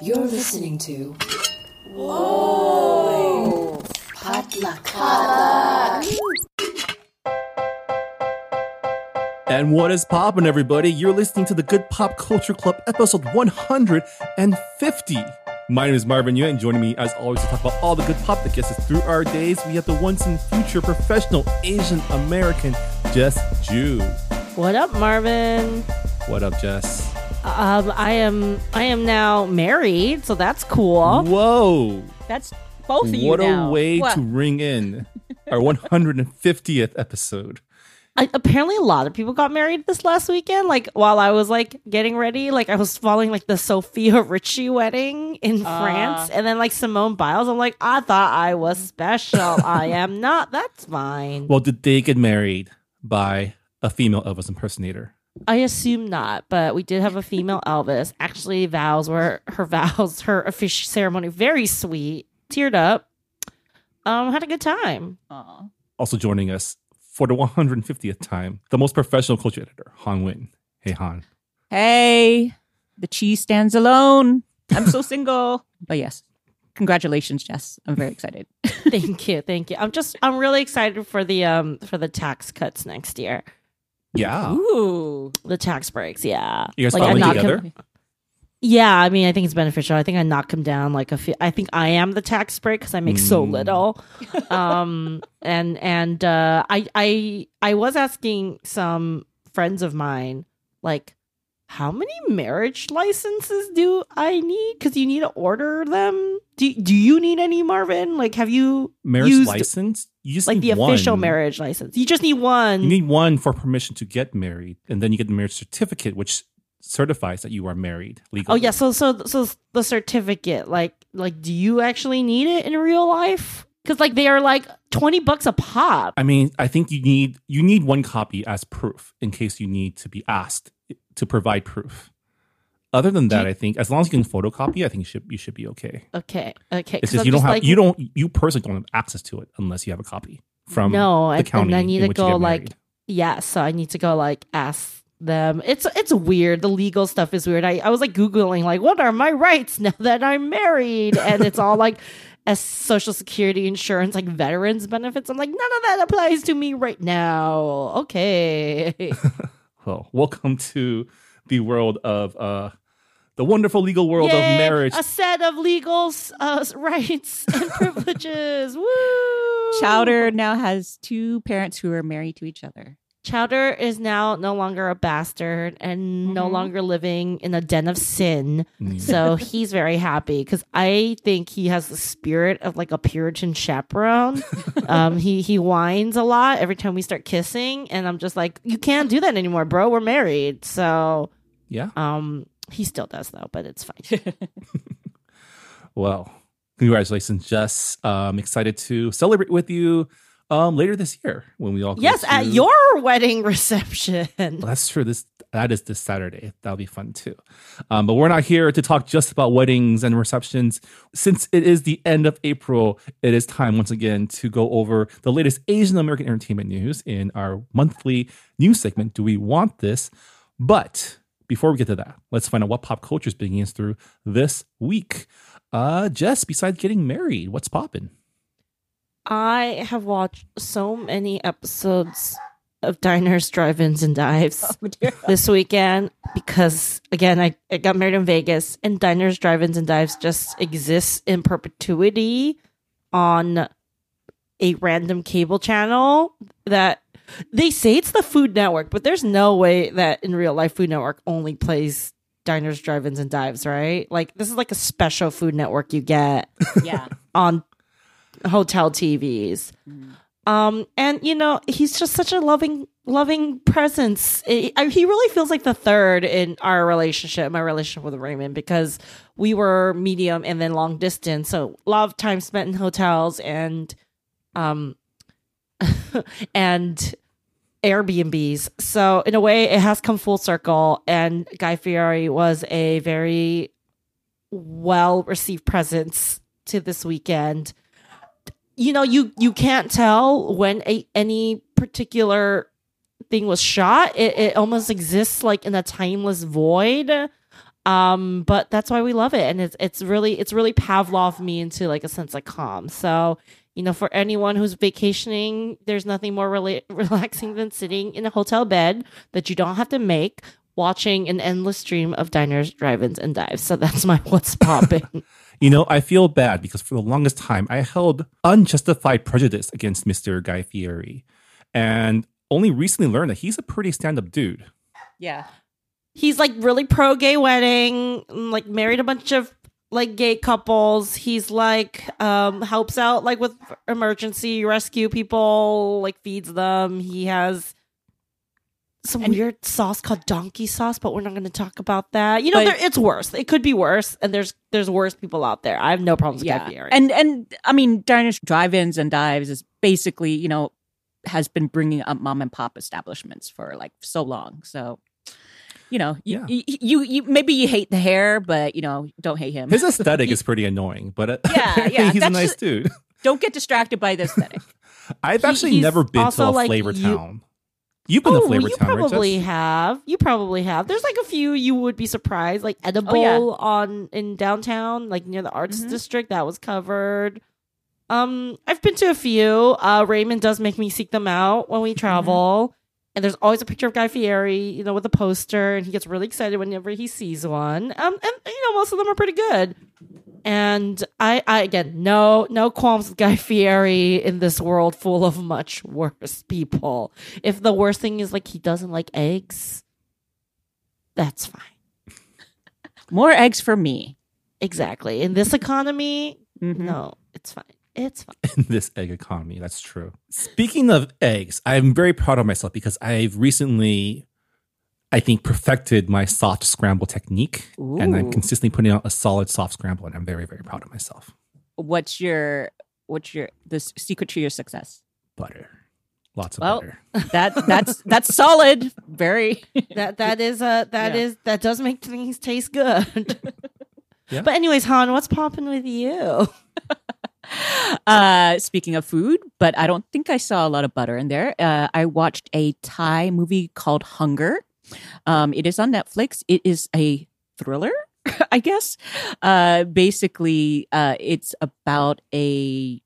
You're listening to. Whoa! Potluck. And what is poppin', everybody? You're listening to the Good Pop Culture Club, episode 150. My name is Marvin Yueh, and joining me, as always, to talk about all the good pop that gets us through our days, we have the once and future professional Asian American, Jess Ju. What up, Marvin? What up, Jess? Um, I am I am now married, so that's cool. Whoa! That's both of you What now. a way What? to ring in our 150th episode. I, apparently, a lot of people got married this last weekend. Like while I was like getting ready, like I was following like the Sofia Richie wedding in Ah. France, and then like Simone Biles. I'm like, I thought I was special. I am not. That's fine. Well, did they get married by a female Elvis impersonator? I assume not, but we did have a female Elvis. Actually, vows were her vows, her official ceremony, very sweet. Teared up. Um, had a good time. Aw. Also joining us for the 150th time, the most professional culture editor, Hanh Nguyen. Hey, Hanh. Hey, the cheese stands alone. I'm so single. But yes, congratulations, Jess. I'm very excited. thank you, thank you. I'm just I'm really excited for the um for the tax cuts next year. Yeah. Ooh. The tax breaks, yeah. You guys I filing together? him- yeah, I mean, I think it's beneficial. I think I knock him down like a. Few, I think I am the tax break because I make so Mm. little. Um, and and uh, I I I was asking some friends of mine like, how many marriage licenses do I need? Because you need to order them. Do Do you need any, Marvin? Like, have you Marriage used license? You just like need the official marriage license? You just need one. You need one for permission to get married, and then you get the marriage certificate, which certifies that you are married legally. Oh yeah, so so so the certificate, like like, do you actually need it in real life? Because like they are like twenty bucks a pop. I mean, I think you need you need one copy as proof in case you need to be asked to provide proof. Other than that, I think as long as you can photocopy, I think you should you should be okay. Okay, okay. It's just I'm you don't have like, you don't you personally don't have access to it unless you have a copy from no, the county and I need to go like yeah. So I need to go like ask them. It's it's weird. The legal stuff is weird. I I was like googling like what are my rights now that I'm married, and it's all like. As social security insurance, like veterans benefits. I'm like, none of that applies to me right now. Okay. Well, welcome to the world of uh the wonderful legal world of marriage. A set of legal uh, rights and privileges. Woo! Chowder now has two parents who are married to each other. Chowder is now no longer a bastard and no Mhm. longer living in a den of sin. Mm. So he's very happy because I think he has the spirit of like a Puritan chaperone. um, he he whines a lot every time we start kissing, and I'm just like, you can't do that anymore, bro. We're married. So yeah. um, he still does though, but it's fine. Well, congratulations, Jess. I'm excited to celebrate with you um later this year when we all yes, at your wedding reception. Well, that's true. This that is this Saturday. That'll be fun too. Um, but we're not here to talk just about weddings and receptions. Since it is the end of April, it is time once again to go over the latest Asian American entertainment news in our monthly news segment. Do we want this? But before we get to that, let's find out what pop culture is bringing us through this week. Uh, Jess, besides getting married, what's popping? I have watched so many episodes of Diners, Drive-ins, and Dives oh, this weekend because, again, I, I got married in Vegas, and Diners, Drive-ins, and Dives just exists in perpetuity on a random cable channel that they say it's the Food Network, but there's no way that in real life Food Network only plays Diners, Drive-ins, and Dives, right? Like this is like a special Food Network you get yeah. on hotel TVs. Um, and you know, he's just such a loving, loving presence. I- I- he really feels like the third in our relationship, my relationship with Raymond, because we were medium and then long distance. So a lot of time spent in hotels and, um, and Airbnbs. So in a way, it has come full circle. And Guy Fieri was a very well received presence to this weekend. You know, you you can't tell when a, any particular thing was shot. It, it almost exists like in a timeless void. Um, but that's why we love it, and it's it's really it's really Pavlov me into like a sense of calm. So you know, for anyone who's vacationing, there's nothing more rela- relaxing than sitting in a hotel bed that you don't have to make, watching an endless stream of diners, drive-ins, and dives. So that's my what's popping. You know, I feel bad because for the longest time I held unjustified prejudice against Mr. Guy Fieri. And only recently learned that he's a pretty stand up dude. Yeah. He's like really pro gay wedding, like married a bunch of like gay couples. He's like um helps out like with emergency rescue people, like feeds them. He has some And- weird sauce called donkey sauce, but we're not going to talk about that. You know, there, it's worse. It could be worse, and there's there's worse people out there. I have no problems with Guy Yeah. Fieri. And and I mean diners, drive-ins and dives is basically, you know, has been bringing up mom and pop establishments for like so long. So you know, you, Yeah. you, you, you maybe you hate the hair, but you know, don't hate him. His aesthetic is pretty annoying, but uh, Yeah, yeah, he's a nice just- dude. don't get distracted by the aesthetic. I've He- actually never been to a like flavor you- town. You've been oh, to flavor you town, probably Jess? have. You probably have. There's like a few you would be surprised, like edible Oh, yeah. on in downtown, like near the arts Mhm. district. That was covered. Um, I've been to a few. Uh, Raymond does make me seek them out when we Mm-hmm. travel. And there's always a picture of Guy Fieri, you know, with a poster, and he gets really excited whenever he sees one. Um, and you know, most of them are pretty good. And I, I again, no, no qualms with Guy Fieri in this world full of much worse people. If the worst thing is like he doesn't like eggs, that's fine. More eggs for me. Exactly. In this economy, Mhm. no, it's fine. It's fine. in this egg economy. That's true. Speaking of eggs, I'm very proud of myself because I've recently, I think, perfected my soft scramble technique, and I'm consistently putting out a solid soft scramble, and I'm very, very proud of myself. What's your what's your the secret to your success? Butter, lots of Well, butter. That that's that's solid. Very That that is uh that Yeah. is that does make things taste good. Yeah. But anyways, Hanh, what's popping with you? Uh, speaking of food, but I don't think I saw a lot of butter in there. Uh, I watched a Thai movie called Hunger. Um, it is on Netflix. It is a thriller, I guess. Uh, basically, uh, it's about a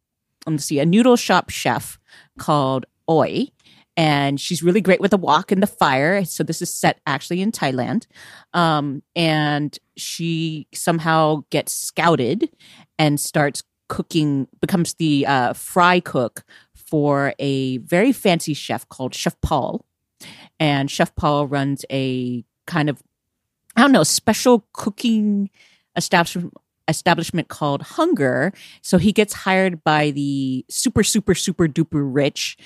let's see, a noodle shop chef called Oi. And she's really great with a wok in the fire. So this is set actually in Thailand. Um, and she somehow gets scouted and starts cooking, becomes the uh, fry cook for a very fancy chef called Chef Paul. And Chef Paul runs a kind of, I don't know, special cooking establishment establishment called Hunger. So he gets hired by the super, super, super duper rich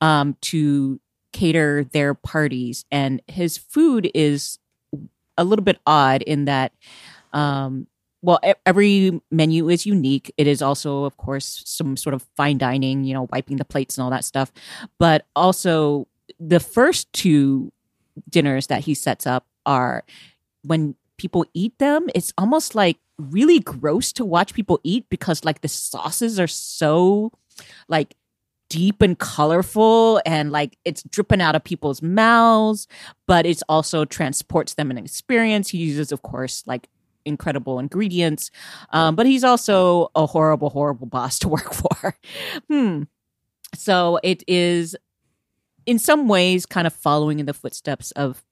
um, to cater their parties. And his food is a little bit odd in that um, well, every menu is unique. It is also, of course, some sort of fine dining, you know, wiping the plates and all that stuff. But also, the first two dinners that he sets up are when people eat them, it's almost like really gross to watch people eat because, like, the sauces are so, like, deep and colorful and like it's dripping out of people's mouths but it's also transports them an experience he uses of course like incredible ingredients. Um, but he's also a horrible, horrible boss to work for. hmm. So it is, in some ways, kind of following in the footsteps of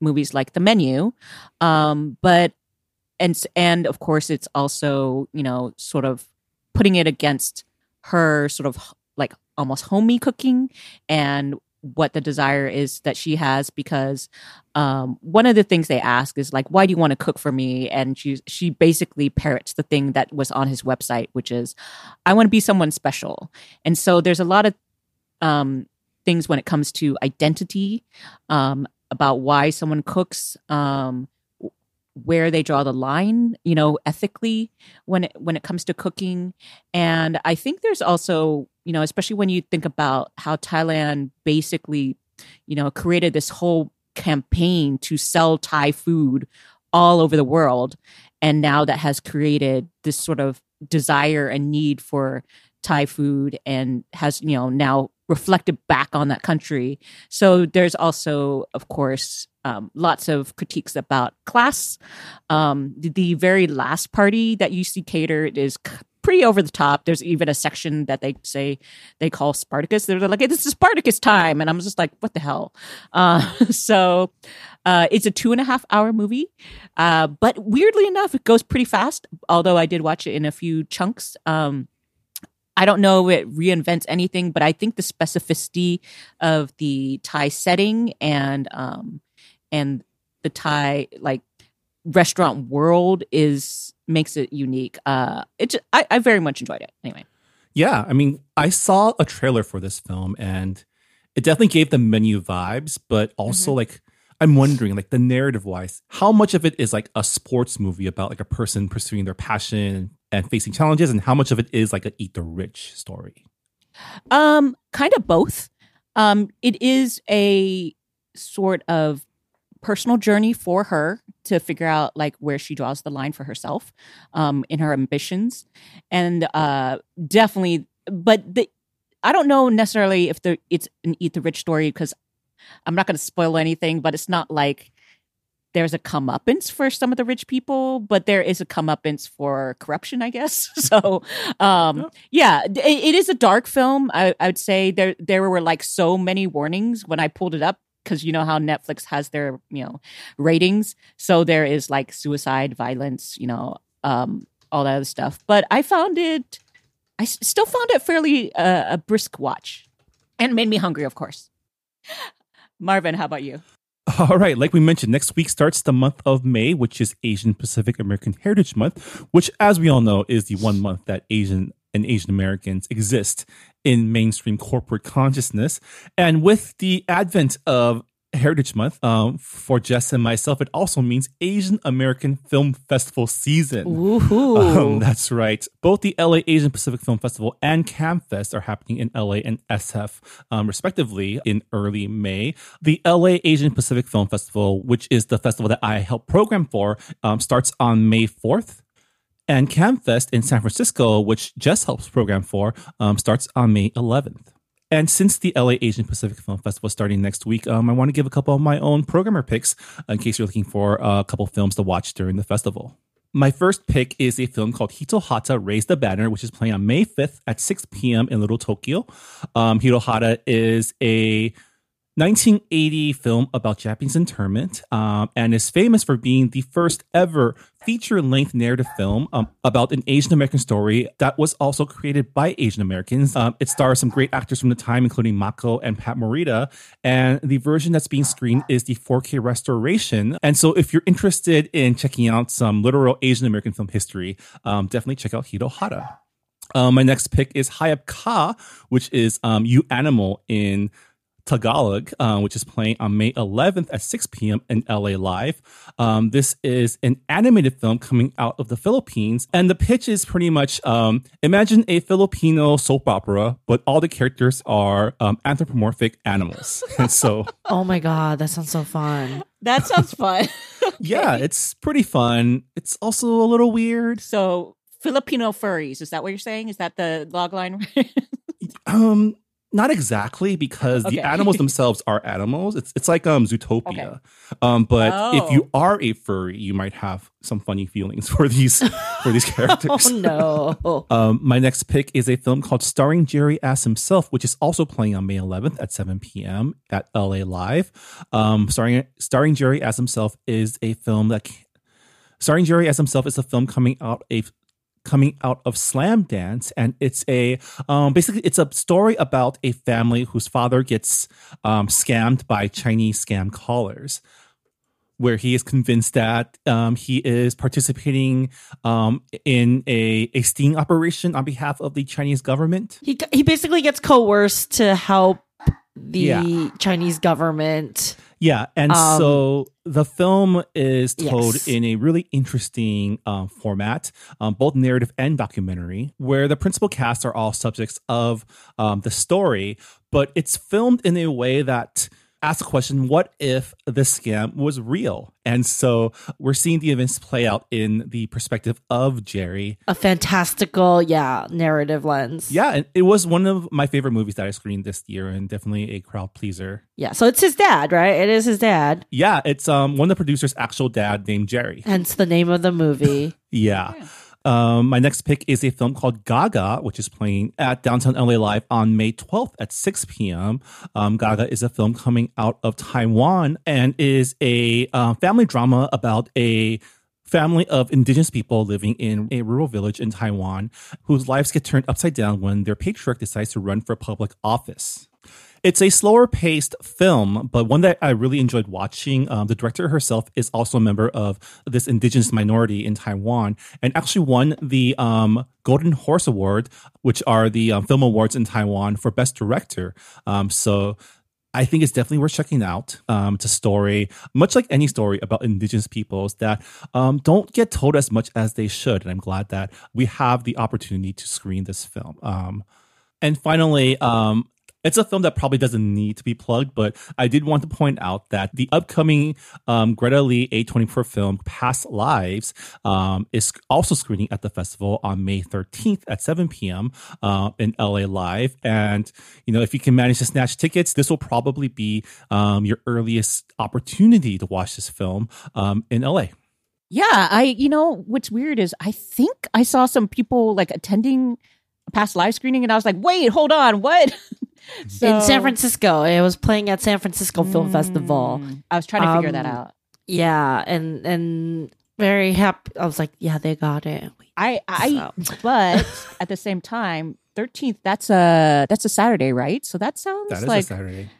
movies like The Menu. Um, but, and, and of course, it's also, you know, sort of putting it against her sort of like almost homey cooking and what the desire is that she has because um, one of the things they ask is like, "Why do you want to cook for me?" And she she basically parrots the thing that was on his website, which is, "I want to be someone special." And so there's a lot of um, things when it comes to identity um, about why someone cooks, um, where they draw the line, you know, ethically when it when it comes to cooking. And I think there's also, you know, especially when you think about how Thailand basically, you know, created this whole campaign to sell Thai food all over the world. And now that has created this sort of desire and need for Thai food and has, you know, now reflected back on that country. So there's also, of course, um, lots of critiques about class. Um, the, the very last party that you see catered is c- pretty over the top. There's even a section that they say they call Spartacus. They're like, "This is Spartacus time," and I'm just like, "What the hell?" Uh, so uh, it's a two and a half hour movie, uh, but weirdly enough, it goes pretty fast. Although I did watch it in a few chunks. Um, I don't know if it reinvents anything, but I think the specificity of the Thai setting and um, and the Thai like restaurant world is makes it unique. Uh, it just, I, I very much enjoyed it. Anyway, Yeah, I mean, I saw a trailer for this film and it definitely gave the menu vibes, but also like I'm wondering, like the narrative wise, how much of it is like a sports movie about like a person pursuing their passion and facing challenges, and how much of it is like an eat the rich story? um, kind of both. Um, it is a sort of personal journey for her to figure out like where she draws the line for herself um in her ambitions and uh definitely but the i don't know necessarily if the it's an eat the rich story because i'm not going to spoil anything but it's not like there's a comeuppance for some of the rich people, but there is a comeuppance for corruption, I guess. So, um, yeah, it, it is a dark film. I, I would say there there were like so many warnings when I pulled it up because you know how Netflix has their you know ratings. So there is like suicide, violence, you know, um, all that other stuff. But I found it, I s- still found it fairly uh, a brisk watch, and made me hungry, of course. Marvin, how about you? All right, like we mentioned, next week starts the month of May, which is Asian Pacific American Heritage Month, which, as we all know, is the one month that Asian and Asian Americans exist in mainstream corporate consciousness. And with the advent of Heritage Month um, for Jess and myself, it also means Asian American Film Festival season. Woohoo. Um, that's right. Both the LA Asian Pacific Film Festival and CAAMFest are happening in LA and SF, um, respectively, in early May. The LA Asian Pacific Film Festival, which is the festival that I help program for, um, starts on May 4th. And CAAMFest in San Francisco, which Jess helps program for, um, starts on May 11th. And since the LA Asian Pacific Film Festival is starting next week, um, I want to give a couple of my own programmer picks in case you're looking for a couple films to watch during the festival. My first pick is a film called Hito Hata Raise the Banner, which is playing on May 5th at 6 p.m. in Little Tokyo. Um, Hito Hata is a 1980 film about Japanese internment um, and is famous for being the first ever feature length narrative film um, about an Asian American story that was also created by Asian Americans. Um, it stars some great actors from the time, including Mako and Pat Morita. And the version that's being screened is the 4K restoration. And so, if you're interested in checking out some literal Asian American film history, um, definitely check out Hito Hata. Um, my next pick is Hayop Ka, which is um, You Animal in Tagalog, uh, which is playing on May 11th at 6 p.m. in LA Live. Um, this is an animated film coming out of the Philippines, and the pitch is pretty much um, imagine a Filipino soap opera, but all the characters are um, anthropomorphic animals. and so, oh my god, that sounds so fun. That sounds fun. yeah, it's pretty fun. It's also a little weird. so Filipino furries, is that what you're saying? Is that the log line? Um, not exactly because Okay. the animals themselves are animals. It's it's like um Zootopia. Um, but Oh. if you are a furry, you might have some funny feelings for these for these characters. Oh no. Um, my next pick is a film called Starring Jerry as himself, which is also playing on May 11th at 7 p.m. at LA Live. Um, starring starring Jerry as himself is a film that starring Jerry as himself is a film coming out a coming out of Slamdance, and it's a um, basically it's a story about a family whose father gets um, scammed by Chinese scam callers where he is convinced that um, he is participating um, in a, a sting operation on behalf of the Chinese government. He he basically gets coerced to help the Yeah. Chinese government. Yeah, and Um, so the film is told yes. in a really interesting um, format, um, both narrative and documentary, where the principal cast are all subjects of um, the story, but it's filmed in a way that asked the question, what if this scam was real? And so we're seeing the events play out in the perspective of Jerry. A fantastical, yeah, narrative lens. Yeah, and it was one of my favorite movies that I screened this year and definitely a crowd pleaser. Yeah. So it's his dad, right? It is his dad. Yeah, it's um one of the producers' actual dad named Jerry. Hence the name of the movie. Yeah. Um, my next pick is a film called Gaga, which is playing at Downtown LA Live on May 12th at 6 p.m. Um, Gaga is a film coming out of Taiwan and is a uh, family drama about a family of indigenous people living in a rural village in Taiwan whose lives get turned upside down when their patriarch decides to run for public office. It's a slower paced film, but one that I really enjoyed watching. Um, the director herself is also a member of this indigenous minority in Taiwan and actually won the um, Golden Horse Award, which are the um, film awards in Taiwan for Best Director. Um, so I think it's definitely worth checking out. Um, it's a story, much like any story about indigenous peoples that um, don't get told as much as they should. And I'm glad that we have the opportunity to screen this film. Um, and finally, um, it's a film that probably doesn't need to be plugged, but I did want to point out that the upcoming um, Greta Lee A24 film, Past Lives, um, is also screening at the festival on May 13th at 7 p.m. Uh, in LA Live. And, you know, if you can manage to snatch tickets, this will probably be um, your earliest opportunity to watch this film um, in LA. Yeah, I you know what's weird is I think I saw some people like attending past live screening and I was like, "Wait, hold on, what?" So- In San Francisco. It was playing at San Francisco Film Festival. Mm, I was trying to figure that Um, out. Yeah, and and very happy. I was like, yeah, they got it. I I So- but at the same time, 13th that's a that's a Saturday, right? So that sounds That is like a Saturday.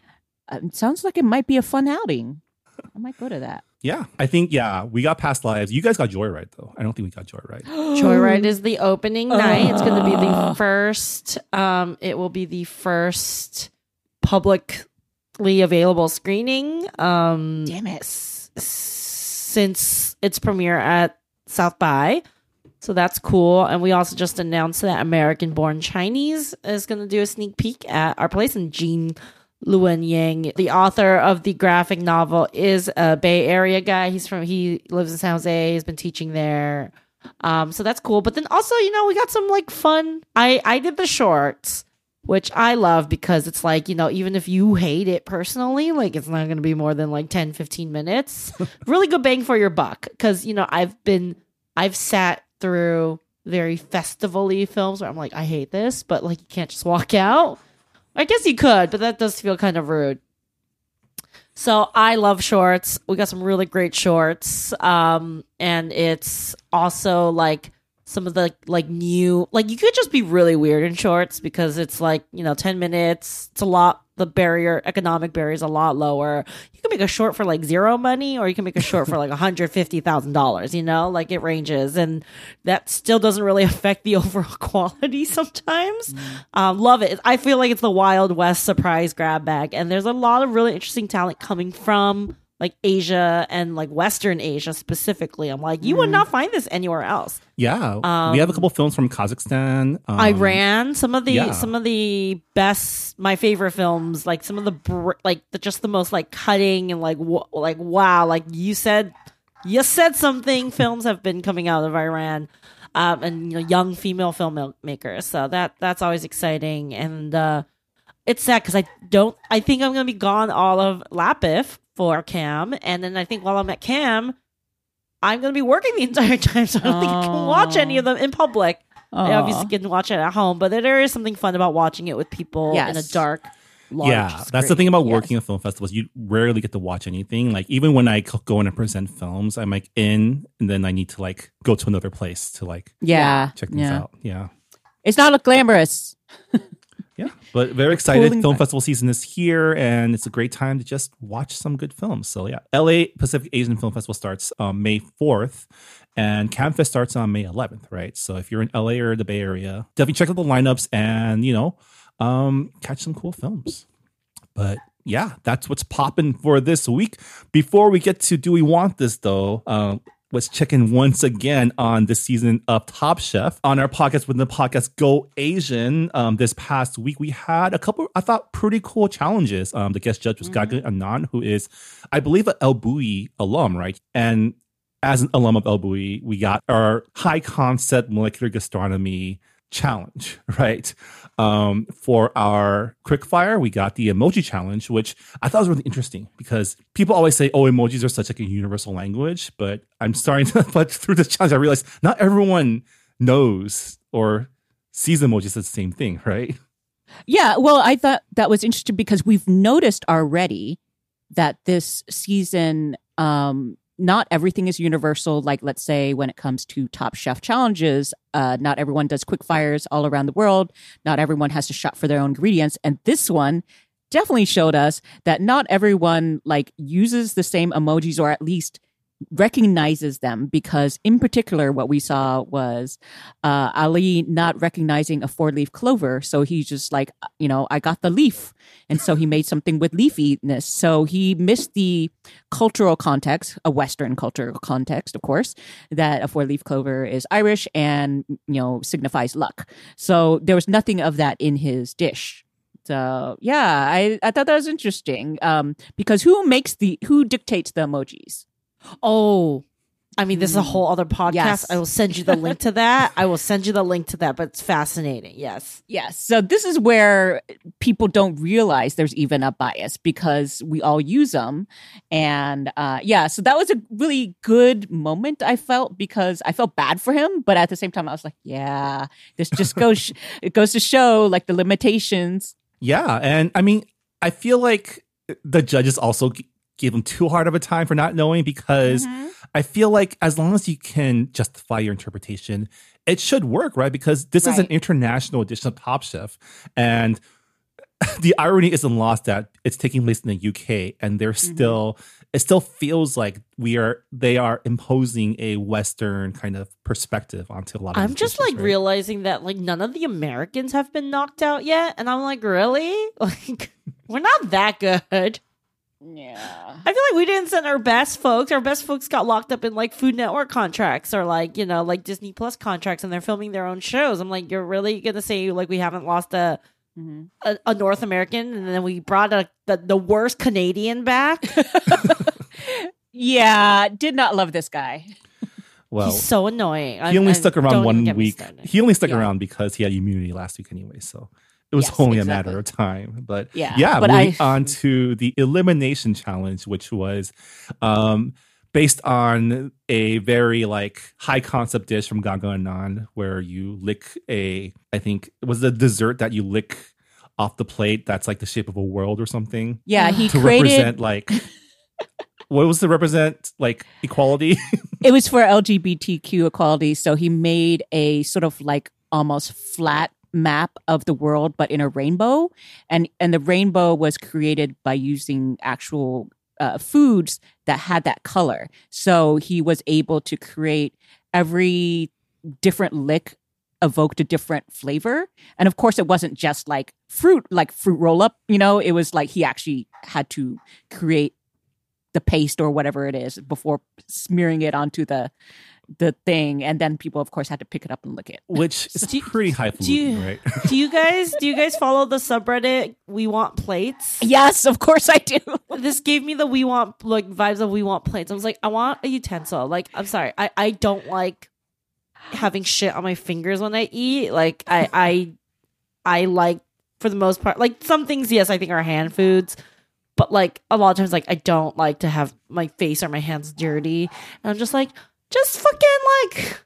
uh, sounds like it might be a fun outing. I might go to that. Yeah, I think, yeah, we got Past Lives. You guys got Joyride, though. I don't think we got Joyride. Joyride is the opening night. It's going to be the first. Um, it will be the first publicly available screening. Um, Damn it. s- since its premiere at South by. So that's cool. And we also just announced that American Born Chinese is going to do a sneak peek at our place. in Gene Luen Yang, the author of the graphic novel, is a Bay Area guy. He's from, he lives in San Jose. He's been teaching there. Um, so that's cool. But then also, you know, we got some like fun. I, I did the shorts which I love because it's like, you know, even if you hate it personally, like it's not going to be more than like 10, 15 minutes. really good bang for your buck. Cause, you know, I've been, I've sat through very festival-y films where I'm like, I hate this, but like you can't just walk out. I guess you could, but that does feel kind of rude. So I love shorts. We got some really great shorts. Um, and it's also like some of the like new like you could just be really weird in shorts because it's like, you know, 10 minutes. It's a lot the barrier economic barrier is a lot lower. You can make a short for like zero money or you can make a short for like $150,000, you know? Like it ranges and that still doesn't really affect the overall quality sometimes. Um, love it. I feel like it's the Wild West surprise grab bag and there's a lot of really interesting talent coming from like Asia and like Western Asia specifically. I'm like, you would not find this anywhere else. Yeah, we have a couple films from Kazakhstan, um, Iran, some of the yeah. some of the best, my favorite films, like some of the br- like the, just the most like cutting and like w- like wow, like you said, you said something. films have been coming out of Iran, um, and you know, young female filmmakers. So that that's always exciting, and uh, it's sad because I don't. I think I'm gonna be gone all of LAAPFF for CAAM, and then I think while I'm at CAAM. I'm going to be working the entire time, so I don't think I can watch any of them in public. I obviously can watch it at home, but there is something fun about watching it with people in a dark, large yeah, that's the thing about Yes. working at film festivals. You rarely get to watch anything. Like even when I go in and present films, I'm like in, and then I need to like go to another place to like Yeah. check things yeah. out. Yeah, It's not look glamorous. yeah. But very excited. Film back. festival season is here, and it's a great time to just watch some good films. So yeah, LA Pacific Asian Film Festival starts um, May fourth, and CAAMFest starts on May 11th. Right. So if you're in LA or the Bay Area, definitely check out the lineups and you know um, catch some cool films. But yeah, that's what's popping for this week. Before we get to do we want this though, uh, was checking once again on this season of Top Chef on our podcast with the podcast Go Asian. Um, this past week, we had a couple, I thought, pretty cool challenges. Um, the guest judge was. Gaggan Anand, who is, I believe, an El Bulli alum, right? And as an alum of El Bulli, we got our high concept molecular gastronomy challenge, right? Um, for our quickfire, we got the emoji challenge, which I thought was really interesting because people always say, "Oh, emojis are such like a universal language," but I'm starting to. But through this challenge, I realized not everyone knows or sees emojis as the same thing, right? Yeah, well, I thought that was interesting because we've noticed already that this season, um, not everything is universal. Like, let's say when it comes to Top Chef challenges, uh, not everyone does quick fires all around the world. Not everyone has to shop for their own ingredients. And this one definitely showed us that not everyone like uses the same emojis or at least recognizes them because in particular what we saw was uh, Ali not recognizing a four leaf clover. So he's just like, you know, I got the leaf. And so he made something with leafiness. So he missed the cultural context, a Western cultural context, of course, that a four leaf clover is Irish and, you know, signifies luck. So there was nothing of that in his dish. So yeah, I, I thought that was interesting. Um, because who makes the, who dictates the emojis? Oh, I mean, this is a whole other podcast. Yes. I will send you the link to that. I will send you the link to that, but it's fascinating. Yes. Yes. So this is where people don't realize there's even a bias because we all use them. And uh, yeah, so that was a really good moment I felt because I felt bad for him, but at the same time I was like, yeah, this just goes it goes to show like the limitations. Yeah, and I mean, I feel like the judges also g- gave him too hard of a time for not knowing because mm-hmm. I feel like as long as you can justify your interpretation, it should work, right? Because this is an international edition of Top Chef, and the irony isn't lost that it's taking place in the UK, and they're mm-hmm. still it still feels like we are they are imposing a Western kind of perspective onto a lot of. I'm just like right? realizing that like none of the Americans have been knocked out yet, and I'm like, really? Like, we're not that good. Yeah. I feel like we didn't send our best folks. Our best folks got locked up in like Food Network contracts or like, you know, like Disney Plus contracts and they're filming their own shows. I'm like, you're really going to say like we haven't lost a, Mhm. a, a North American and then we brought a, the, the worst Canadian back? Yeah, did not love this guy. well, He's so annoying. he only stuck around one week. week. He only stuck Yeah. around because he had immunity last week anyway. So it was Yes, only a matter of time. But Yeah, yeah. but moving I- on to the elimination challenge, which was um, based on a very like high concept dish from Gaggan Anand, where you lick a, I think it was a dessert that you lick off the plate that's like the shape of a world or something Yeah, he to created represent like. What was to represent like equality? it was for LGBTQ equality. So he made a sort of like almost flat map of the world, but in a rainbow, and and the rainbow was created by using actual uh, foods that had that color. So he was able to create every different lick evoked a different flavor. And of course it wasn't just like fruit like fruit roll up you know? It was like he actually had to create the paste or whatever it is before smearing it onto the the thing and then people of course had to pick it up and lick it Which is Do you- pretty do you- right? Do you guys do you guys follow the subreddit We Want Plates? yes of course i do this gave me the we want like vibes of we want plates. I was like, I want a utensil. Like, I'm sorry, I I don't like having shit on my fingers when I eat. Like, I I I like for the most part, like some things, yes, I think are hand foods, but like a lot of times, like I don't like to have my face or my hands dirty, and I'm just like, just fucking like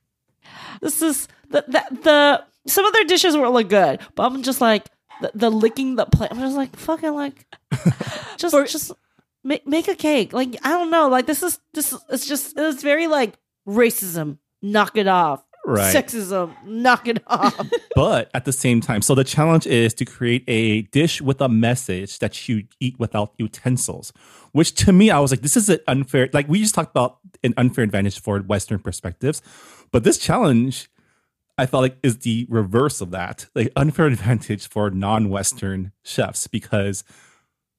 this is the the, the some of their dishes were look good, but I'm just like the, the licking the plate. I'm just like fucking like just For- just make make a cake. Like I don't know. Like this is this is it's just it's very like racism. Knock it off. Right. Sexism. Knock it off. but at the same time, so the challenge is to create a dish with a message that you eat without utensils, which to me, I was like, this is an unfair, like we just talked about an unfair advantage for Western perspectives. But this challenge, I felt like is the reverse of that, like unfair advantage for non-Western chefs because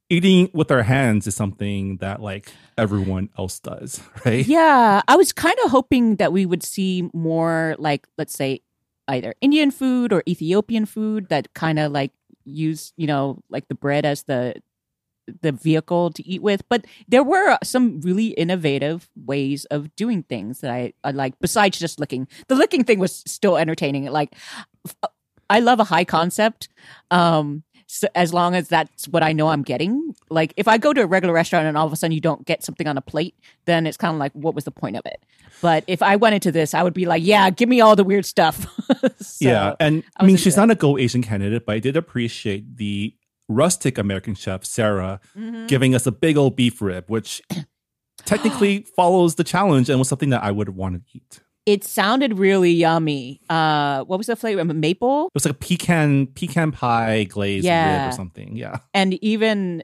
eating with our hands is something that like everyone else does, right? Yeah, I was kind of hoping that we would see more like let's say either Indian food or Ethiopian food that kind of like use, you know, like the bread as the the vehicle to eat with, but there were some really innovative ways of doing things that I, I like besides just licking. The licking thing was still entertaining. Like I love a high concept. Um so as long as that's what I know I'm getting. Like if I go to a regular restaurant and all of a sudden you don't get something on a plate, then it's kind of like what was the point of it? But if I went into this, I would be like, yeah, give me all the weird stuff. So, yeah, and I mean, she's into not a Go Asian candidate, but I did appreciate the rustic American chef Sara Mhm. giving us a big old beef rib, which technically follows the challenge and was something that I would want to eat. it sounded really yummy. Uh, what was the flavor? Maple. It was like a pecan pecan pie glazed Yeah. rib or something. Yeah, and even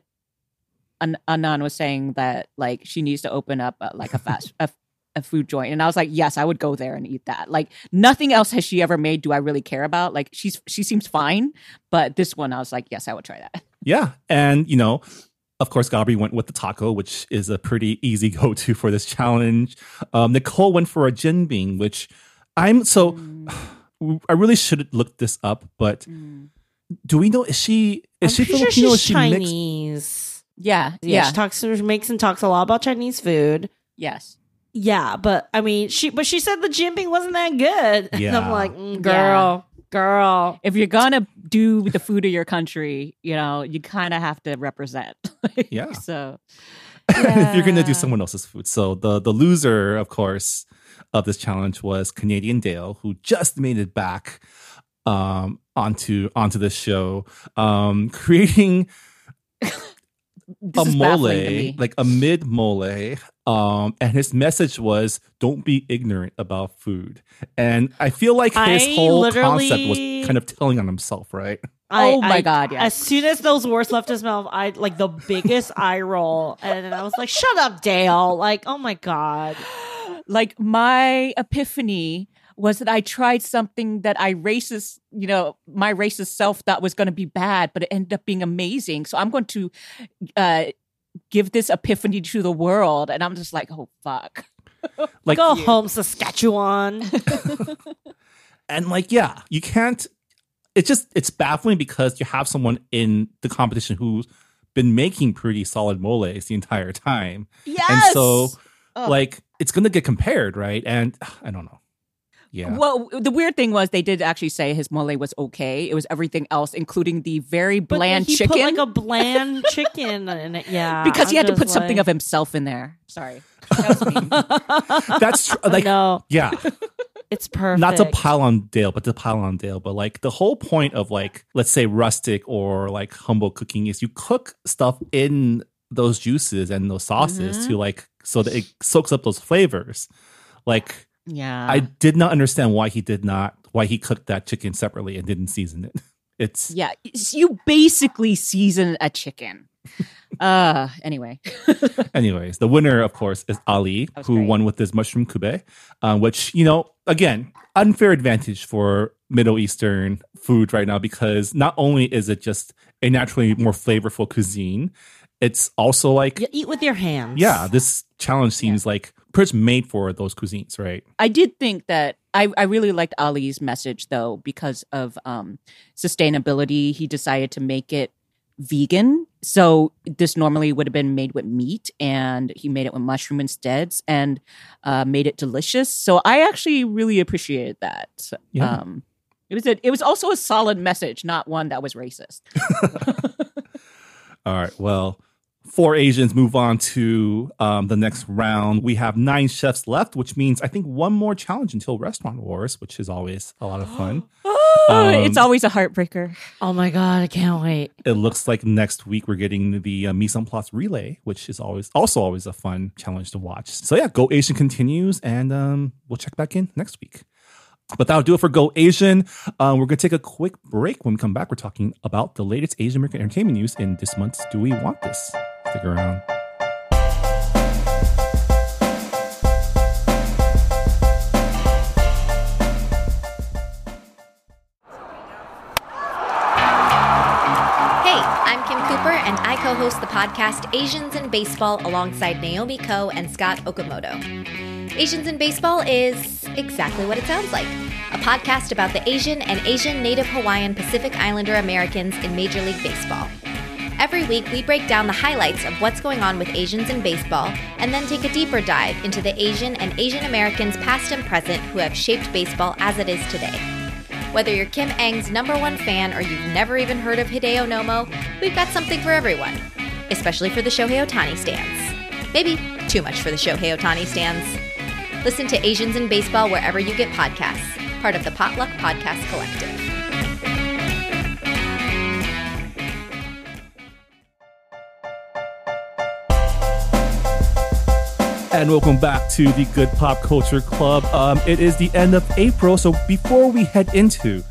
An- Anand was saying that like she needs to open up a, like a fast a, a food joint, and I was like, yes, I would go there and eat that. Like nothing else has she ever made. Do I really care about? Like she's she seems fine, but this one I was like, yes, I would try that. yeah, and you know. Of course, Gabri went with the taco, which is a pretty easy go to for this challenge. Um, Nicole went for a jianbing, which I'm so. I really should look this up, but do we know is she is I'm she pretty sure Filipino? she's is she mixed? Chinese. Yeah, Yeah, yeah, she talks. She makes and talks a lot about Chinese food. yes. Yeah, but I mean, she but she said the jianbing wasn't that good. And Yeah. I'm like, mm, girl, girl. If you're gonna do the food of your country, you know, you kind of have to represent. Yeah. So if you're gonna do someone else's food. So the the loser, of course, of this challenge was Canadian Dale, who just made it back um onto onto this show, um, creating this a is mole, to me. like a mid mole. Um, and his message was, "Don't be ignorant about food." And I feel like his I whole concept was kind of telling on himself, right? I- Oh my I- God, yeah. As soon as those words left his mouth, I like the biggest eye roll, and then I was like, "Shut up, Dale!" Like, oh my god. like my epiphany was that I tried something that I racist, you know, my racist self thought was going to be bad, but it ended up being amazing. So I'm going to uh, give this epiphany to the world, and I'm just like, oh fuck. Like, Go home, Saskatchewan. and like, yeah, you can't. It's just it's baffling because you have someone in the competition who's been making pretty solid moles the entire time, Yes. and so Ugh. like it's gonna get compared, right? And I don't know. Yeah. Well, the weird thing was they did actually say his mole was okay. It was everything else, including the very But bland he chicken, put like a bland chicken in it. Yeah, because he I'm had to just put something of himself in there. Sorry, that was mean. That's tr- like no, yeah. it's perfect. not to pile on Dale, but to pile on Dale. But like the whole point of like, let's say rustic or like humble cooking is you cook stuff in those juices and those sauces Mm-hmm. to like so that it soaks up those flavors. Like yeah, I did not understand why he did not why he cooked that chicken separately and didn't season it. It's Yeah, you basically season a chicken. uh anyway. Anyways, the winner, of course, is Ali, who great. won with his mushroom kube, uh, which, you know, again, unfair advantage for Middle Eastern food right now because not only is it just a naturally more flavorful cuisine, it's also like, You eat with your hands. yeah, this challenge seems like pretty made for those cuisines, right? I did think that I, I really liked Ali's message though because of um sustainability. He decided to make it vegan. So this normally would have been made with meat and he made it with mushroom instead and uh, made it delicious. So I actually really appreciated that. Yeah. Um it was a, it was also a solid message, not one that was racist. All right. Well, four Asians move on to um, the next round. We have nine chefs left, which means I think one more challenge until Restaurant Wars, which is always a lot of fun. Um, it's always a heartbreaker. Oh my god, I can't wait. it looks like next week we're getting the uh, mise en place relay, which is always also always a fun challenge to watch. So yeah, Go Asian continues, and um, we'll check back in next week. But that'll do it for Go Asian. Um, we're gonna take a quick break. When we come back, we're talking about the latest Asian American entertainment news in this month's Do We Want This? Stick around. Hey, I'm Kim Cooper, and I co host the podcast Asians in Baseball alongside Naomi Ko and Scott Okamoto. Asians in Baseball is exactly what it sounds like a podcast about the Asian and Asian Native Hawaiian Pacific Islander Americans in Major League Baseball. Every week, we break down the highlights of what's going on with Asians in baseball and then take a deeper dive into the Asian and Asian Americans past and present who have shaped baseball as it is today. Whether you're Kim Ng's number one fan or you've never even heard of Hideo Nomo, we've got something for everyone, especially for the Shohei Ohtani stands. Maybe too much for the Shohei Ohtani stands. Listen to Asians in Baseball wherever you get podcasts, part of the Potluck Podcast Collective. And welcome back to the Good Pop Culture Club. Um, it is the end of April, so before we head into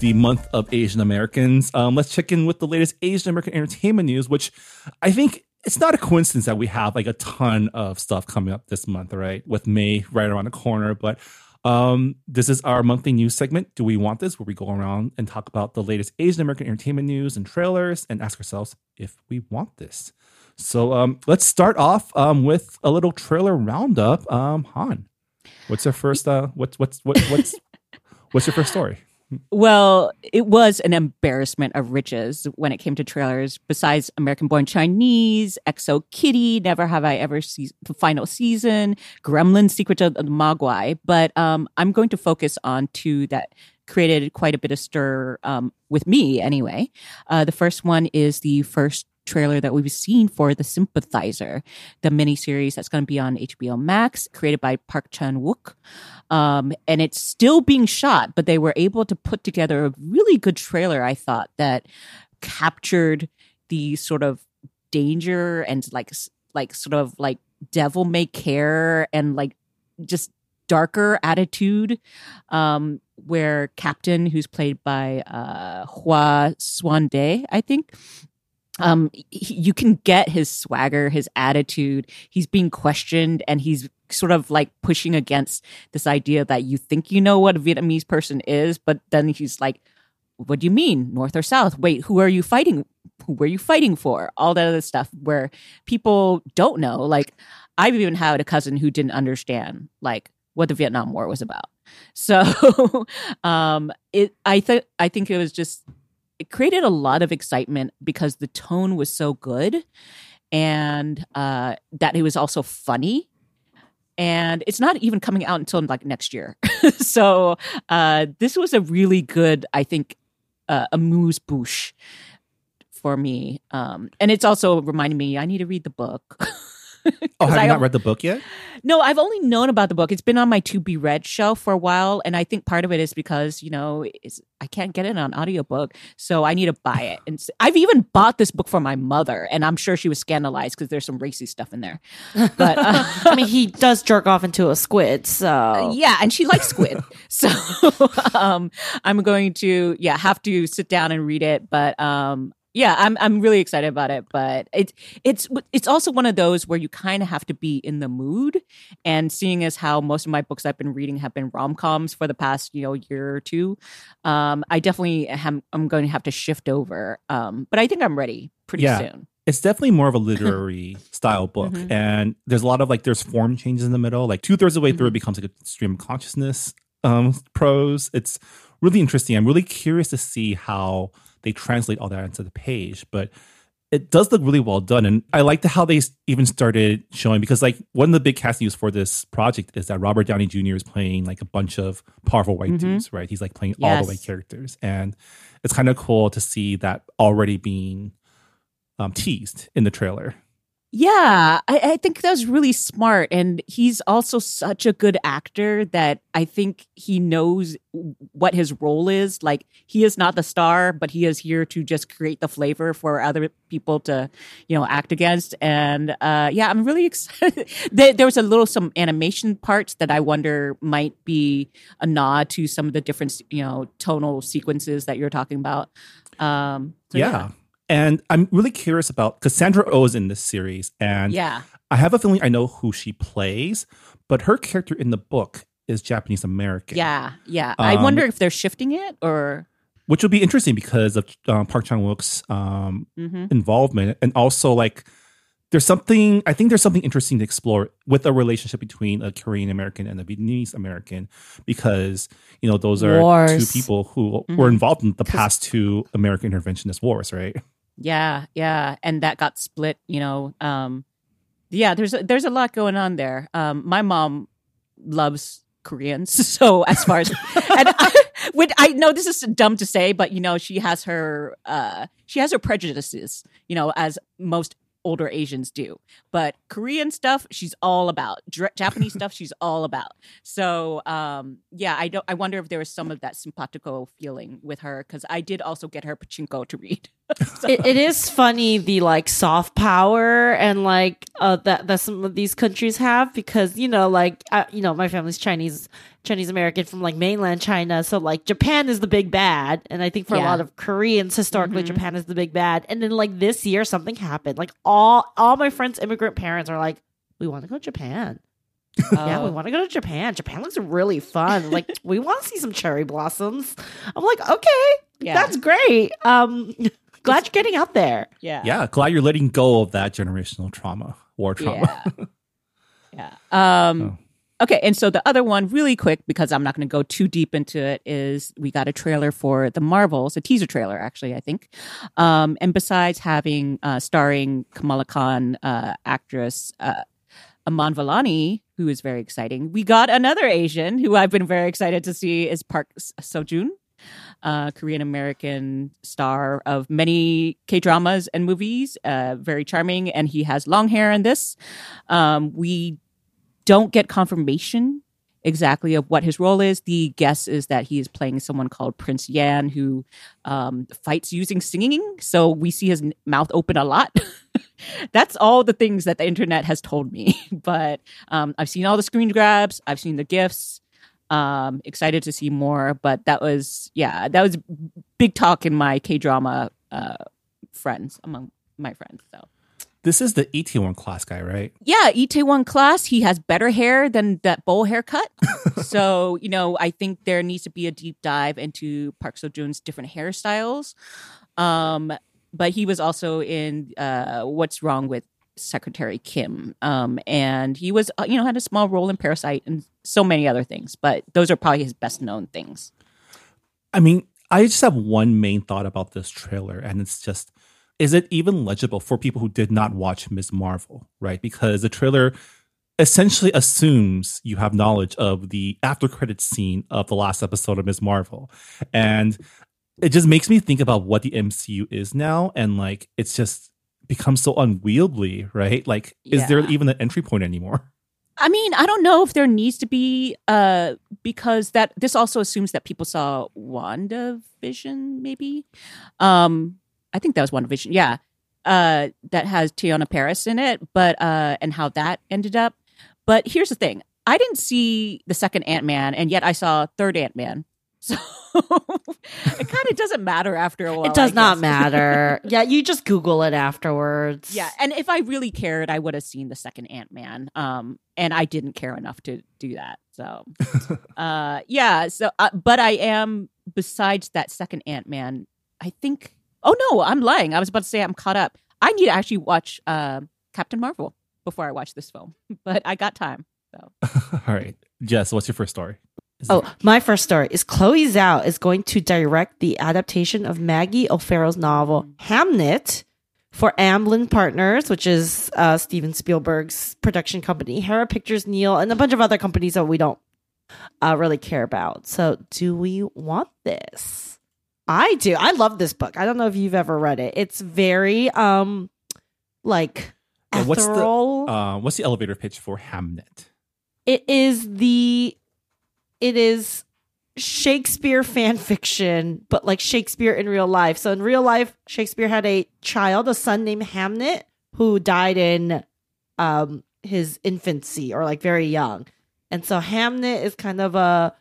the month of Asian Americans, um, let's check in with the latest Asian American entertainment news, which I think it's not a coincidence that we have like a ton of stuff coming up this month, right? With May right around the corner. But um, this is our monthly news segment. Do we want this? Where we go around and talk about the latest Asian American entertainment news and trailers and ask ourselves if we want this. So um, let's start off um, with a little trailer roundup. Um, Hanh, what's your first? Uh, what's what's what, what's what's your first story? Well, it was an embarrassment of riches when it came to trailers. Besides American Born Chinese, XO Kitty, Never Have I Ever seen the final season, Gremlin Secret of the Mogwai. But um, I'm going to focus on two that created quite a bit of stir um, with me anyway. Uh, the first one is the first trailer that we've seen for The Sympathizer, the miniseries that's going to be on HBO Max, created by Park Chan Wook. Um, and it's still being shot, but they were able to put together a really good trailer, I thought, that captured the sort of danger and like, like sort of like devil may care and like just darker attitude um, where captain who's played by uh, Hoa Xuande i think um he, you can get his swagger his attitude. He's being questioned and he's sort of like pushing against this idea that you think you know what a vietnamese person is but then he's like what do you mean? North or south? Wait who are you fighting who were you fighting for? All that other stuff where people don't know. Like i've even had a cousin who didn't understand like what the vietnam war was about. So um it i think i think it was just it created a lot of excitement because the tone was so good and uh, that it was also funny. And it's not even coming out until like next year. So uh, this was a really good i think uh, amuse bouche for me um, and it's also reminding me i need to read the book Oh, have I you not read the book yet? no, I've only known about the book. It's been on my to be read shelf for a while. And I think part of it is because, you know, I can't get it on audiobook. So I need to buy it. And I've even bought this book for my mother. And I'm sure she was scandalized because there's some racy stuff in there. But uh, I mean, he does jerk off into a squid, so yeah, and she likes squid. so um, I'm going to, yeah, have to sit down and read it. But um, yeah, I'm I'm really excited about it. But it's it's it's also one of those where you kind of have to be in the mood. And seeing as how most of my books I've been reading have been rom coms for the past you know year or two, um, I definitely am. I'm going to have to shift over. Um, but I think I'm ready pretty Yeah. soon. It's definitely more of a literary style book, Mhm. and there's a lot of like there's form changes in the middle. Like two thirds of the way through, it becomes like a stream of consciousness um, prose. It's really interesting. I'm really curious to see how they translate all that into the page, but it does look really well done. And I like how they even started showing because like one of the big cast news for this project is that Robert Downey Jr. is playing like a bunch of powerful white Mhm. dudes, right? He's like playing all the white characters, and it's kind of cool to see that already being um, teased in the trailer. Yeah, I, I think that was really smart. And he's also such a good actor that I think he knows what his role is. Like, he is not the star, but he is here to just create the flavor for other people to, you know, act against. And uh, yeah, I'm really excited. there, was a little, some animation parts that I wonder might be a nod to some of the different, you know, tonal sequences that you're talking about. Um, so yeah. And I'm really curious about Cassandra Sandra Oh is in this series, and Yeah. I have a feeling I know who she plays, but her character in the book is Japanese American. Yeah, yeah. I Um, wonder if they're shifting it or which would be interesting because of um, Park Chan Wook's um, hmm involvement, and also like there's something I think there's something interesting to explore with a relationship between a Korean American and a Vietnamese American because you know those are Wars. two people who Mhm. were involved in the past two American interventionist wars, right? Yeah, yeah, and that got split. You know, um, yeah. There's a, there's a lot going on there. Um, my mom loves Koreans, so as far as and I, when I know this is dumb to say, but you know, she has her uh, she has her prejudices. You know, as most older Asians do. But Korean stuff, she's all about. Dra- Japanese stuff, she's all about. So, um, yeah, I don't. I wonder if there was some of that simpatico feeling with her because I did also get her pachinko to read. So- it, it is funny the like soft power and like uh that that some of these countries have because you know like uh, you know my family's Chinese Chinese American from like mainland China so like Japan is the big bad and I think for a lot of Koreans historically Mhm. Japan is the big bad and then like this year something happened like all all my friends immigrant parents are like we want to go to Japan yeah we Oh. want to go to Japan Japan looks really fun like we want to see some cherry blossoms I'm like okay Yeah. that's great um glad you're getting out there yeah. Yeah, glad you're letting go of that generational trauma, war trauma. Yeah. yeah. Um, Oh. Okay. And so the other one, really quick, because I'm not going to go too deep into it, is we got a trailer for The Marvels, a teaser trailer, actually, I think. Um, and besides having uh, starring Kamala Khan, uh, actress uh, Iman Vellani, who is very exciting, we got another Asian who I've been very excited to see is Park Seo Joon. Uh, Korean American star of many K dramas and movies, uh, very charming, and he has long hair in this. Um, we don't get confirmation exactly of what his role is. The guess is that he is playing someone called Prince Yan who um, fights using singing. So we see his mouth open a lot. That's all the things that the internet has told me. But um, I've seen all the screen grabs, I've seen the gifs. Um, excited to see more, but that was yeah, that was big talk in my K drama uh, friends among my friends. So This is the Itaewon class guy, right? yeah, Itaewon class, he has better hair than that bowl haircut. so, you know, I think there needs to be a deep dive into Park Seo Joon's different hairstyles. Um, but he was also in uh, What's Wrong with Secretary Kim. Um, and he was, uh, you know, had a small role in Parasite and so many other things. But those are probably his best known things. I mean, I just have one main thought about this trailer, and it's just is it even legible for people who did not watch Ms. Marvel, right? Because the trailer essentially assumes you have knowledge of the after credits scene of the last episode of Ms. Marvel. And it just makes me think about what the MCU is now. And like, it's just becomes so unwieldy, right? Like, is there even an entry point anymore? I mean, I don't know if there needs to be uh because that this also assumes that people saw WandaVision, maybe. Um I think that was WandaVision, yeah. Uh that has Teyonah Parris in it, but uh and how that ended up. But here's the thing. I didn't see the second Ant-Man and yet I saw third Ant-Man. So it kind of doesn't matter after a while. it does not matter. yeah, you just Google it afterwards. Yeah, and if I really cared, I would have seen the second Ant Man. Um, and I didn't care enough to do that. So, uh, yeah. So, uh, but I am. Besides that second Ant Man, I think. Oh no, I'm lying. I was about to say I'm caught up. I need to actually watch uh, Captain Marvel before I watch this film, but I got time. So, All right. Jess, what's your first story? Is Oh, it- my first story is Chloe Zhao is going to direct the adaptation of Maggie O'Farrell's novel Hamnet for Amblin Partners, which is uh, Steven Spielberg's production company, Hera Pictures, Neal, and a bunch of other companies that we don't uh, really care about. So, do we want this? I do. I love this book. I don't know if you've ever read it. It's very um like what's the- uh, what's the elevator pitch for Hamnet? it is the it is Shakespeare fan fiction, but like Shakespeare in real life. So in real life, Shakespeare had a child, a son named Hamnet, who died in um his infancy or like very young. And so Hamnet is kind of a,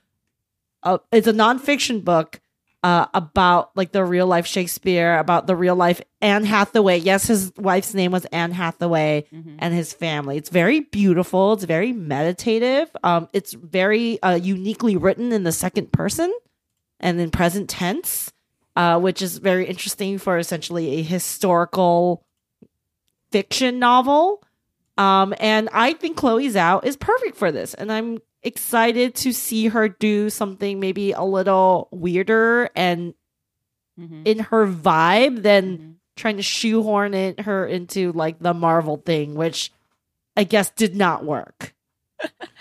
a it's a nonfiction book uh, about like the real life Shakespeare, about the real life Anne Hathaway. Yes, his wife's name was Anne Hathaway and his family. It's very beautiful. It's very meditative. Um, it's very uh, uniquely written in the second person and in present tense. uh, which is very interesting for essentially a historical fiction novel. Um, and I think Chloe Zhao is perfect for this, and I'm excited to see her do something maybe a little weirder and Mhm. in her vibe than Mhm. trying to shoehorn it her into like the Marvel thing, which I guess did not work.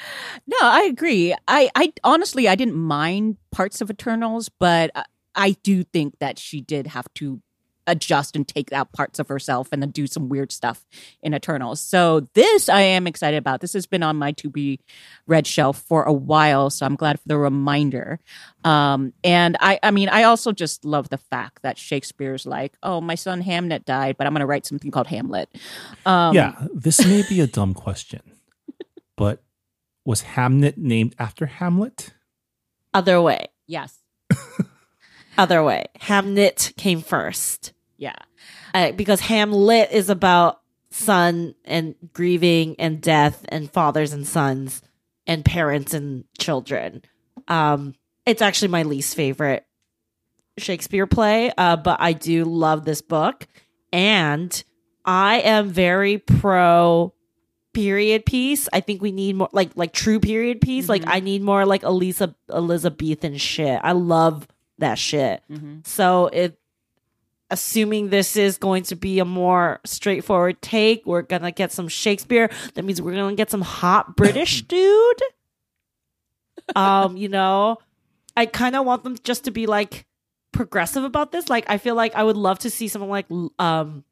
No, I agree. I, I honestly, I didn't mind parts of Eternals, but I, I do think that she did have to adjust and take out parts of herself and then do some weird stuff in Eternals. So this I am excited about. This has been on my to be read shelf for a while, so I'm glad for the reminder. Um, and I, I mean, I also just love the fact that Shakespeare's like, oh, my son Hamnet died, but I'm going to write something called Hamlet. Um, yeah, this may be a dumb question, but was Hamnet named after Hamlet? Other way. Yes. Other way. Hamnet came first. Yeah. uh, because Hamlet is about son and grieving and death and fathers and sons and parents and children. Um, it's actually my least favorite Shakespeare play, uh, but I do love this book, and I am very pro period piece. I think we need more like like true period piece. Like Mhm. I need more like Elisa Elizabethan shit. I love that shit. hmm So it assuming this is going to be a more straightforward take, we're gonna get some Shakespeare. That means we're gonna get some hot British dude. Um, you know, I kind of want them just to be like progressive about this. Like, I feel like I would love to see someone like um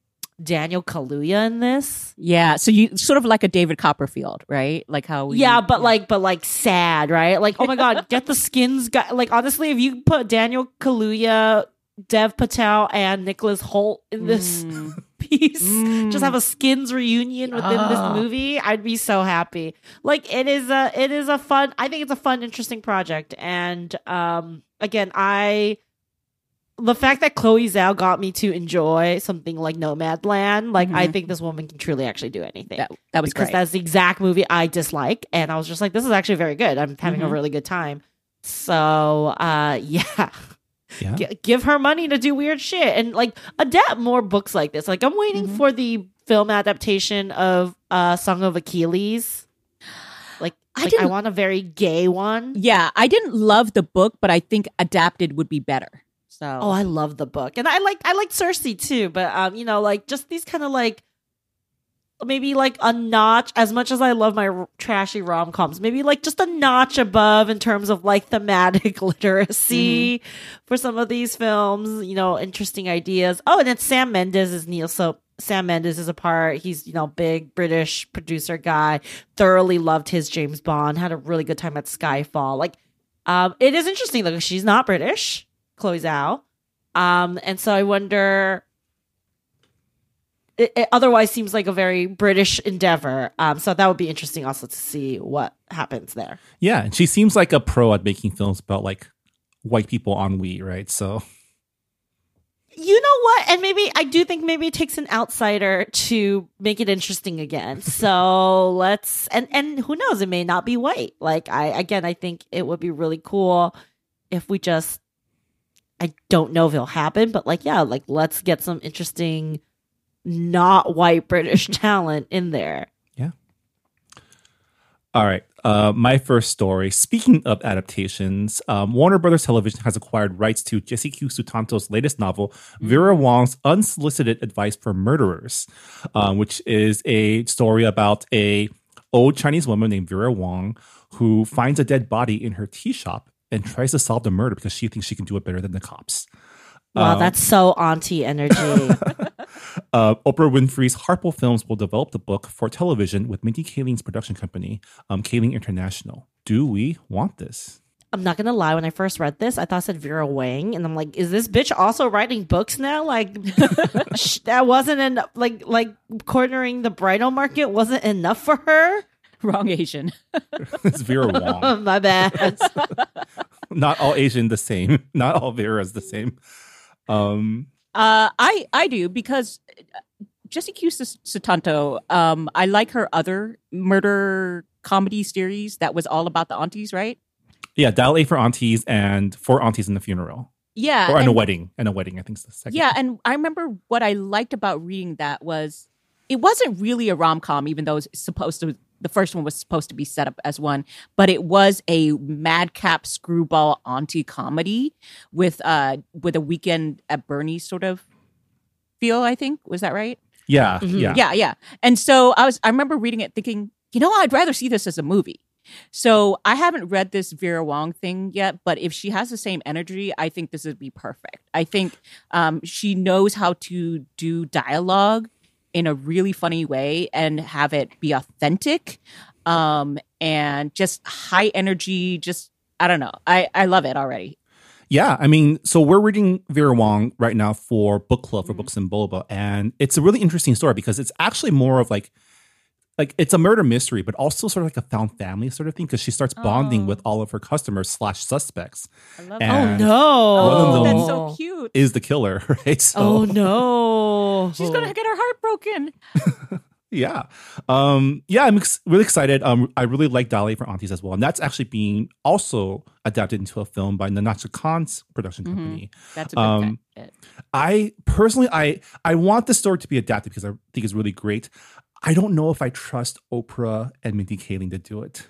Daniel Kaluuya in this. Yeah, so you sort of like a David Copperfield, right? Like how we, yeah, but like, but like sad, right? Like, oh my god, get the skins guy. Like, honestly, if you put Daniel Kaluuya, Dev Patel, and Nicholas Hoult in this Mm. piece, Mm. just have a skins reunion within Ah. this movie, I'd be so happy. Like, it is a, it is a fun. I think it's a fun, interesting project, and um, again, I. The fact that Chloe Zhao got me to enjoy something like Nomadland, like I Mhm. think this woman can truly actually do anything that that was because great. that's the exact movie I dislike, and I was just like, this is actually very good. I'm having a Mhm. really good time. So, uh, yeah, Yeah. G- give her money to do weird shit and like adapt more books like this. Like, I'm waiting Mhm. for the film adaptation of uh, Song of Achilles. Like, I like, I want a very gay one. yeah, I didn't love the book, but I think adapted would be better. So Oh, I love the book, and I like I like Circe too. But um, you know, like just these kind of like maybe like a notch. As much as I love my r- trashy rom coms, maybe like just a notch above in terms of like thematic literacy for some of these films. You know, interesting ideas. Oh, and then Sam Mendes is Neal. So Sam Mendes is a part. He's you know big British producer guy. Thoroughly loved his James Bond. Had a really good time at Skyfall. Like, um, it is interesting. Like she's not British. Chloe Zhao. Um, and so I wonder. It, it otherwise seems like a very British endeavor. Um, so that would be interesting also to see what happens there. Yeah, and she seems like a pro at making films about like white people on Wii, right? So You know what? And maybe I do think maybe it takes an outsider to make it interesting again. So let's and and who knows? It may not be white. Like I again, I think it would be really cool if we just. I don't know if it'll happen, but like yeah, like let's get some interesting, not white British talent in there. Yeah. All right. Uh, my first story. Speaking of adaptations, um, Warner Brothers Television has acquired rights to Jesse Q. Sutanto's latest novel, Vera Wong's Unsolicited Advice for Murderers, um, which is a story about a old Chinese woman named Vera Wong who finds a dead body in her tea shop and tries to solve the murder because she thinks she can do it better than the cops. Wow, Um, that's so auntie energy. Uh, Oprah Winfrey's Harpo Films will develop the book for television with Mindy Kaling's production company, um, Kaling International. Do we want this? I'm not gonna lie. When I first read this, I thought it said Vera Wang, and I'm like, is this bitch also writing books now? Like, sh- that wasn't enough. Like, like cornering the bridal market wasn't enough for her. wrong Asian. it's Vera Wong. My bad. Not all Asian the same. Not all Vera's the same. Um, Uh, I I do because uh, Jesse Q Sutanto. Um, I like her other murder comedy series that was all about the aunties, right? yeah, Dial A for Aunties and Four Aunties in the Funeral. Yeah, or in a wedding, and a wedding. I think is the second. Yeah, and I remember what I liked about reading that was it wasn't really a rom com, even though it's supposed to. The first one was supposed to be set up as one, but it was a madcap screwball auntie comedy with uh with a weekend at Bernie's sort of feel. I think was that right? yeah, Mhm. yeah, yeah yeah and so i was i remember reading it thinking you know i'd rather see this as a movie so i haven't read this vera wong thing yet but if she has the same energy i think this would be perfect i think um, she knows how to do dialogue in a really funny way and have it be authentic um, and just high energy just i don't know i i love it already Yeah, I mean, so we're reading Vera Wong right now for book club for Mhm. Books and Boba, and it's a really interesting story because it's actually more of like, like it's a murder mystery, but also sort of like a found family sort of thing because she starts bonding Oh. with all of her customers slash suspects. i love And- that oh no! One of oh, them that's so cute Is the killer right? So, Oh no! she's gonna get her heart broken Yeah. Um, yeah, I'm ex- really excited. Um, I really like Dial A for Aunties as well. And that's actually being also adapted into a film by Nahnatchka Khan's production Mhm. company. that's a good Um, fit. I personally, I, I want the story to be adapted because I think it's really great. I don't know if I trust Oprah and Mindy Kaling to do it.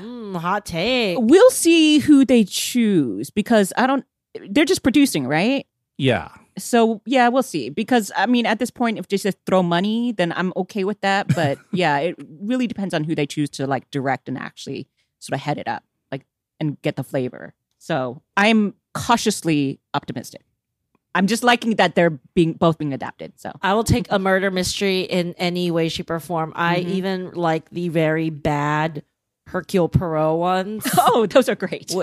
Mm, hot take. We'll see who they choose because I don't. They're just producing, right? Yeah. So yeah, we'll see. Because I mean, at this point, if they just throw money, then I'm okay with that. But yeah, it really depends on who they choose to like direct and actually sort of head it up, like and get the flavor. So I'm cautiously optimistic. I'm just liking that they're being both being adapted. So I will take a murder mystery in any way, shape, or form. I Mhm. even like the very bad Hercule Poirot ones. oh, those are great.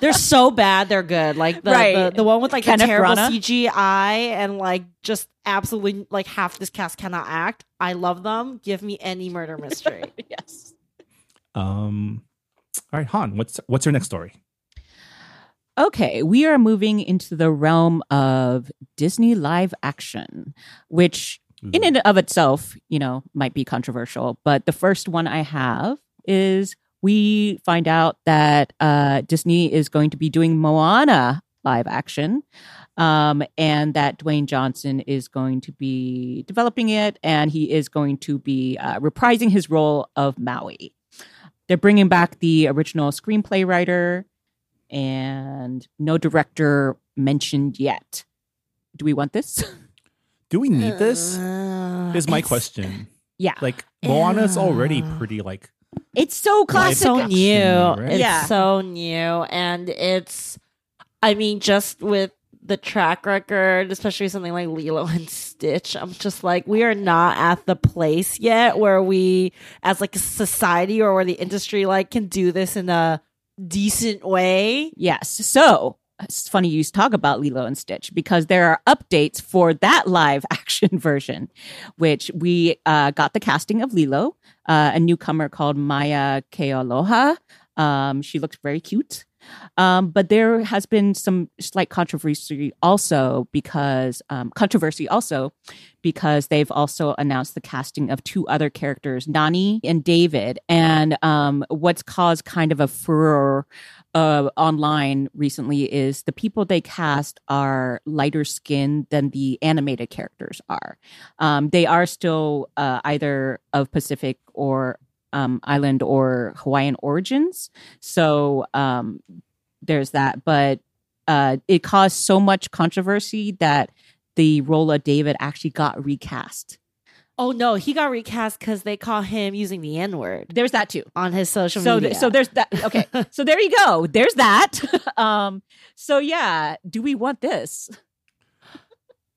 They're so bad, they're good. Like the Right. the, the one with like Kenneth the terrible Branagh? CGI and like just absolutely like half this cast cannot act. I love them. Give me any murder mystery. yes. Um, all right, Hanh, what's what's your next story? Okay, we are moving into the realm of Disney live action, which in and of itself, you know, might be controversial. But the first one I have is we find out that uh, Disney is going to be doing Moana live action, um, and that Dwayne Johnson is going to be developing it, and he is going to be uh, reprising his role of Maui. They're bringing back the original screenplay writer, and no director mentioned yet. Do we want this? Do we need this? Uh, Is my question. yeah, Like Moana's already pretty like it's so It's classic. so new. right? It's Yeah. so new. And it's, I mean, just with the track record, especially something like Lilo and Stitch, I'm just like, we are not at the place yet where we, as like a society or where the industry like can do this in a decent way. Yes. So it's funny you talk about Lilo and Stitch because there are updates for that live action version, which we uh, got the casting of Lilo, uh, a newcomer called Maya Kealoha. Um, she looks very cute. Um, but there has been some slight controversy also because um, controversy also because they've also announced the casting of two other characters, Nani and David. And um, what's caused kind of a furor uh, online recently is the people they cast are lighter skinned than the animated characters are. Um, they are still uh, either of Pacific or um, island or Hawaiian origins. So um, there's that. But uh, it caused so much controversy that the role of David actually got recast. Oh no, he got recast because they caught him using the N word There's that too. on his social so media. th- so there's that okay so there you go there's that um so yeah do we want this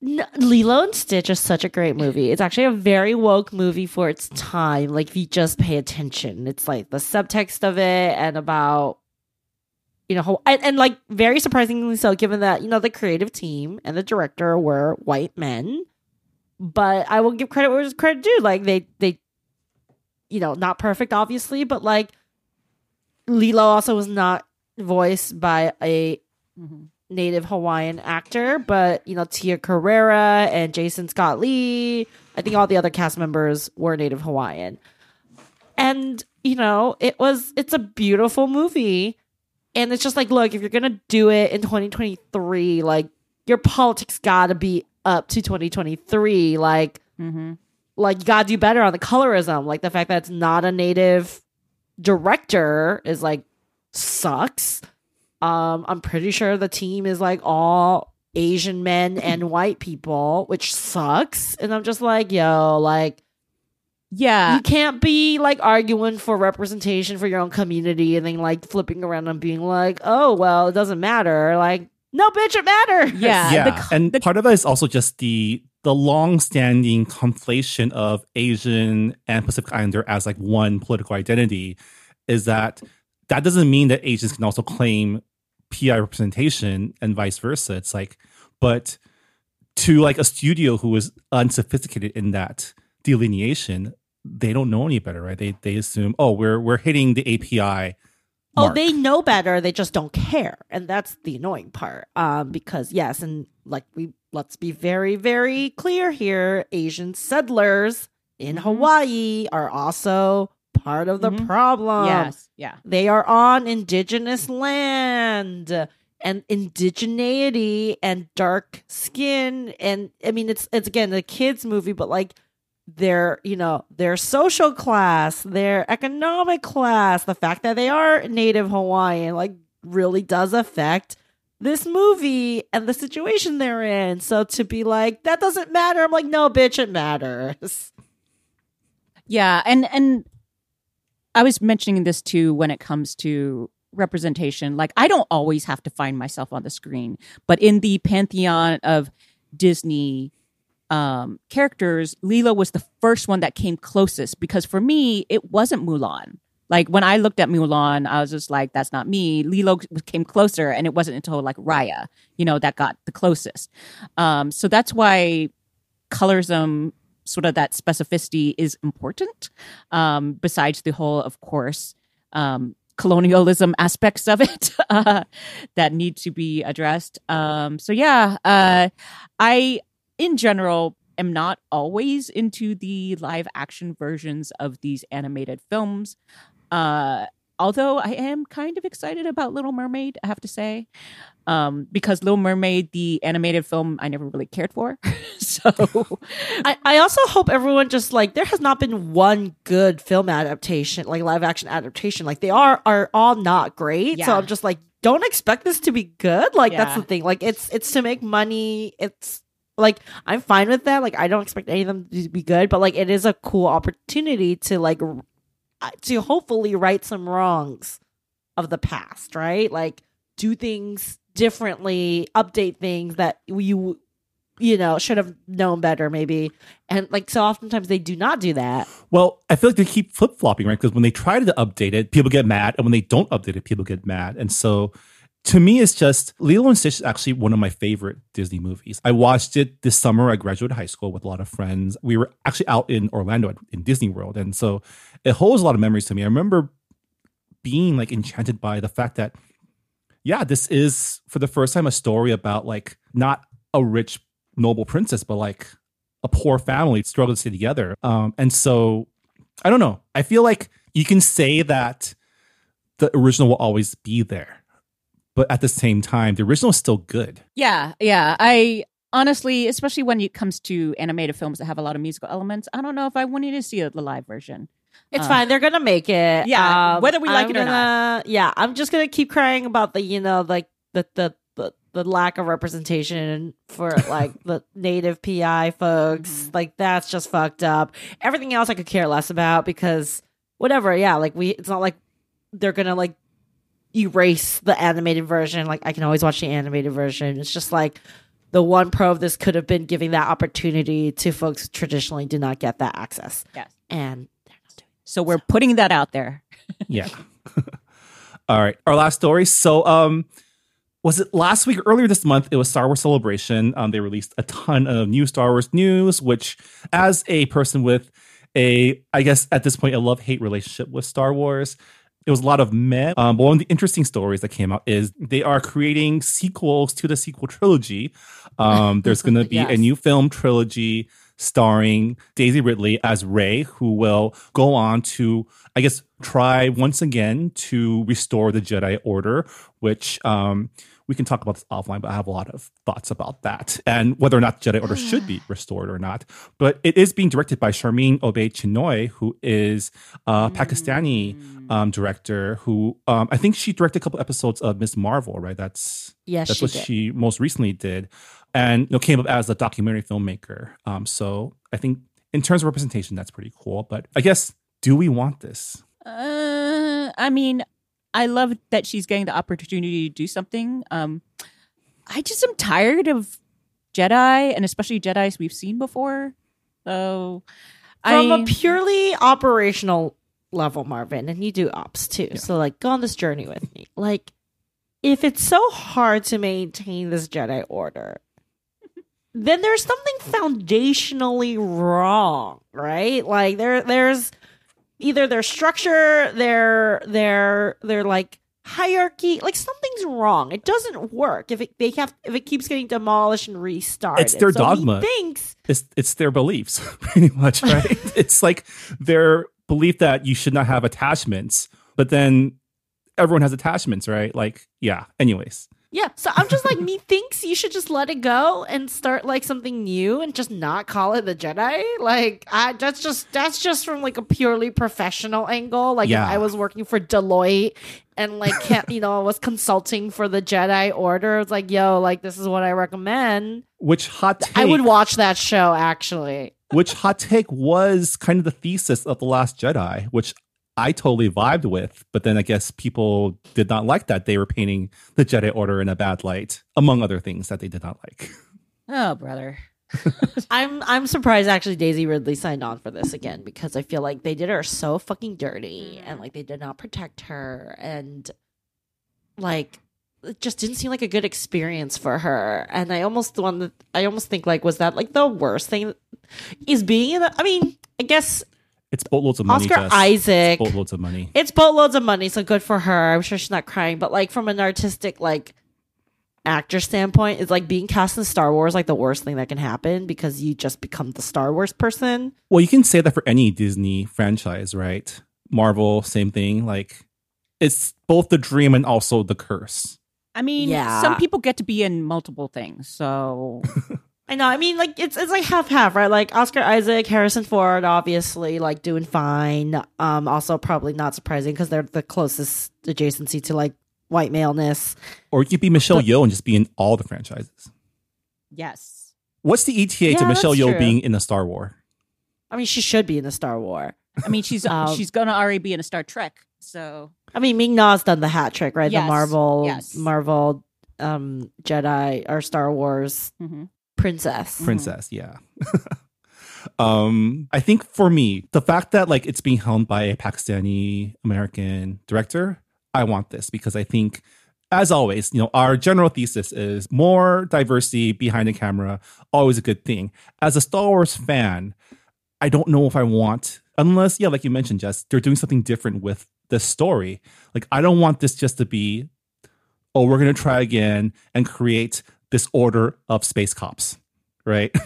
No, Lilo and Stitch is such a great movie. It's actually a very woke movie for its time. Like if you just pay attention, it's like the subtext of it and about you know and, and like very surprisingly so, given that you know the creative team and the director were white men. But I will give credit where credit due. Like they they, you know, not perfect obviously, but like Lilo also was not voiced by a mm-hmm. Native Hawaiian actor, but you know Tia Carrere and Jason Scott Lee. I think all the other cast members were native Hawaiian, and you know it was it's a beautiful movie, and it's just like, look, if you're gonna do it in 2023, like your politics gotta be up to 2023. Like, Mm-hmm. like you gotta do better on the colorism. Like the fact that it's not a native director is like sucks. Um, I'm pretty sure the team is like all Asian men and white people, which sucks. And I'm just like, yo, like Yeah. you can't be like arguing for representation for your own community and then like flipping around and being like, oh well, it doesn't matter. Like, no, bitch, it matters. Yeah. yeah, the and the- part of it is also just the the long-standing conflation of Asian and Pacific Islander as like one political identity. Is that that doesn't mean that Asians can also claim PI representation and vice versa. It's like, but to like a studio who is unsophisticated in that delineation, they don't know any better, right? They they assume, oh, we're we're hitting the API. Oh, mark. they know better. They just don't care, and that's the annoying part. Um, because yes, and like we let's be very, very clear here: Asian settlers in Mhm. Hawaii are also part of the Mhm. problem. yes. Yeah. They are on indigenous land and indigeneity and dark skin and I mean it's it's again a kids movie but like their you know their social class, their economic class, the fact that they are native Hawaiian like really does affect this movie and the situation they're in. So to be like that doesn't matter, I'm like no bitch it matters. Yeah, and and I was mentioning this too when it comes to representation. Like I don't always have to find myself on the screen, but in the pantheon of Disney um characters, Lilo was the first one that came closest because for me it wasn't Mulan. Like when I looked at Mulan, I was just like, "That's not me." Lilo came closer, and it wasn't until like Raya, you know, that got the closest. Um, so that's why colorism sort of that specificity is important um, besides the whole of course um, colonialism aspects of it uh, that need to be addressed. Um, so yeah uh, i in general am not always into the live action versions of these animated films. Uh, although i am kind of excited about little mermaid i have to say um, because Little Mermaid, the animated film, I never really cared for. so I, I also hope everyone just like there has not been one good film adaptation, like live action adaptation. Like they are are all not great. So I'm just like, don't expect this to be good. Like that's the thing. Like it's it's to make money. It's like I'm fine with that. Like I don't expect any of them to be good, but like it is a cool opportunity to like Uh, to hopefully right some wrongs of the past, right? Like do things differently, update things that you you know should have known better maybe. And like so oftentimes they do not do that. Well, I feel like they keep flip flopping, right? Because when they try to update it, people get mad, and when they don't update it, people get mad. And so, to me, it's just Lilo and Stitch is actually one of my favorite Disney movies. I watched it this summer. I graduated high school with a lot of friends. We were actually out in Orlando in Disney World, and so it holds a lot of memories to me. I remember being like enchanted by the fact that, yeah, this is for the first time a story about like not a rich noble princess, but like a poor family struggle to stay together. Um, and so I don't know. I feel like you can say that the original will always be there, but at the same time, the original is still good. Yeah, yeah. I honestly, especially when it comes to animated films that have a lot of musical elements, I don't know if I wanted to see the live version. It's Uh, fine. They're gonna make it. Yeah, Um, whether we like I'm it or not. gonna- Yeah, I'm just gonna keep crying about the you know like the the the, the lack of representation for like the native PI folks. Mm-hmm. Like that's just fucked up. Everything else I could care less about because whatever. Yeah, like we. It's not like they're gonna like erase the animated version. Like I can always watch the animated version. It's just like. The one pro of this could have been giving that opportunity to folks who traditionally do not get that access. Yes. And they're not doing So we're putting that out there. Yeah. All right. Our last story. So, um, was it last week or earlier this month? It was Star Wars Celebration. Um, they released a ton of new Star Wars news, which, as a person with a, I guess at this point, a love hate relationship with Star Wars, it was a lot of meh. Um, but one of the interesting stories that came out is they are creating sequels to the sequel trilogy. Um, there's going to be a new film trilogy starring Daisy Ridley as Rey, who will go on to, I guess, try once again to restore the Jedi Order, which um, we can talk about this offline, but I have a lot of thoughts about that and whether or not the Jedi Order should be restored or not. But it is being directed by Sharmeen Obaid-Chinoy, who is a Pakistani um, director who um, I think she directed a couple episodes of Ms. Marvel, right? That's Yes, that's she what did. she most recently did, and you know, came up as a documentary filmmaker. Um, so I think in terms of representation, that's pretty cool. But I guess, do we want this? Uh, I mean, I love that she's getting the opportunity to do something. Um, I just am tired of Jedi, and especially Jedi's we've seen before. So, From I, a purely operational level, Marvin, and you do ops too. So like go on this journey with me. Like if it's so hard to maintain this Jedi order, then there's something foundationally wrong, right? Like there there's either their structure, their their their like hierarchy, like something's wrong. It doesn't work if it they have if it keeps getting demolished and restarted. It's their So dogma. thinks It's it's their beliefs, pretty much, right? it's like their belief that you should not have attachments, but then everyone has attachments, right? Like, yeah. Anyways, Yeah, so I'm just like, me thinks you should just let it go and start like something new and just not call it the Jedi. Like, I that's just that's just from like a purely professional angle. Like, Yeah. if I was working for Deloitte and like, can't, you know, I was consulting for the Jedi Order. It's like, yo, like this is what I recommend. which hot take? I would watch that show actually. which hot take was kind of the thesis of the Last Jedi, which I totally vibed with. But then I guess people did not like that. They were painting the Jedi Order in a bad light, among other things that they did not like. oh brother, I'm I'm surprised actually Daisy Ridley signed on for this again because I feel like they did her so fucking dirty and like they did not protect her and like it just didn't seem like a good experience for her and I almost want I almost think like was that like the worst thing is being in a, I mean I guess It's boatloads of money. Oscar Jess. Isaac It's boatloads of money. it's boatloads of money so good for her I'm sure she's not crying but like from an artistic like actor standpoint it's like being cast in Star Wars like the worst thing that can happen because you just become the Star Wars person Well, you can say that for any Disney franchise, right? Marvel, same thing. Like, it's both the dream and also the curse. I mean, Yeah. some people get to be in multiple things, so I know. I mean, like it's it's like half half, right? Like Oscar Isaac, Harrison Ford, obviously like doing fine. Um, also probably not surprising because they're the closest adjacency to like white maleness. Or you could be Michelle Yeoh and just be in all the franchises. yes. What's the ETA to Michelle that's Yeoh true. being in a Star War? I mean, she should be in the Star War. I mean, she's Um, she's gonna already be in a Star Trek, so I mean, Ming Na's done the hat trick, right? Yes, The Marvel, yes. Marvel, um, Jedi or Star Wars mhm. Princess. princess yeah. Um i think for me the fact that like it's being helmed by a pakistani american director i want this because i think as always you know our general thesis is more diversity behind the camera always a good thing. As a star wars fan i don't know if i want unless yeah like you mentioned jess they're doing something different with the story. Like i don't want this just to be oh we're going to try again and create this order of space cops right?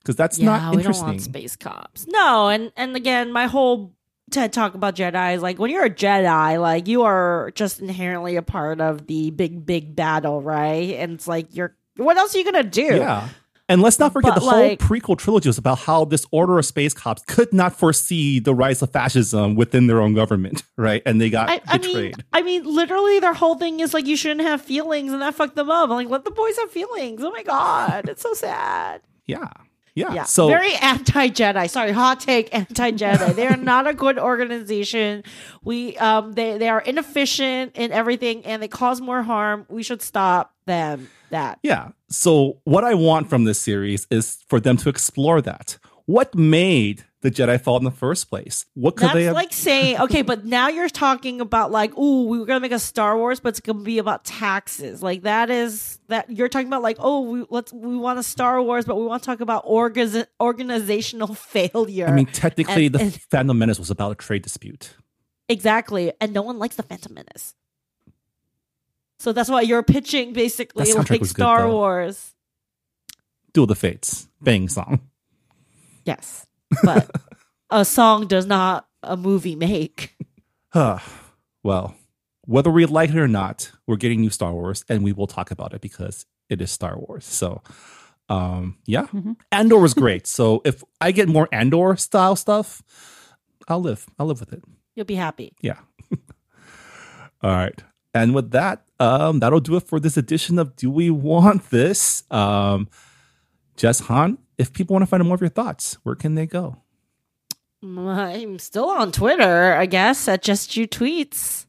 Because that's yeah, not we don't want space cops. No, and and again, my whole TED talk about Jedi is like when you're a Jedi, like you are just inherently a part of the big big battle, right? And it's like you're what else are you gonna do? yeah. And let's not forget But, the whole prequel trilogy was about how this order of space cops could not foresee the rise of fascism within their own government, right? And they got I, I mean, betrayed. I mean, literally, their whole thing is like you shouldn't have feelings, and that fucked them up. I'm like, let the boys have feelings. Oh my god, it's so sad. yeah. Yeah. Yeah, So very anti Jedi. Sorry, hot take, anti Jedi. they are not a good organization. We um they they are inefficient in everything and they cause more harm. We should stop them. That Yeah. So what I want from this series is for them to explore that. What made the Jedi fall in the first place? What could that's they have like saying okay, but now you're talking about like, ooh, we were gonna make a Star Wars, but it's gonna be about taxes. Like that is that you're talking about like, oh, we let's we want a Star Wars, but we want to talk about orga- organizational failure. I mean, technically, And- the and- Phantom Menace was about a trade dispute. Exactly. And no one likes the Phantom Menace. So that's why you're pitching basically like was good, Star. Wars. Duel of the Fates, bang song. Yes. But a song does not a movie make. Huh. well, whether we like it or not, we're getting new Star Wars, and we will talk about it because it is Star Wars. So, um, yeah, Mhm. Andor was great. so if I get more Andor style stuff, I'll live. I'll live with it. You'll be happy. Yeah. All right. And with that, um, that'll do it for this edition of Do We Want This? Um, Jess Hanh, if people want to find out more of your thoughts, where can they go? I'm still on Twitter, I guess, at jessjutweets.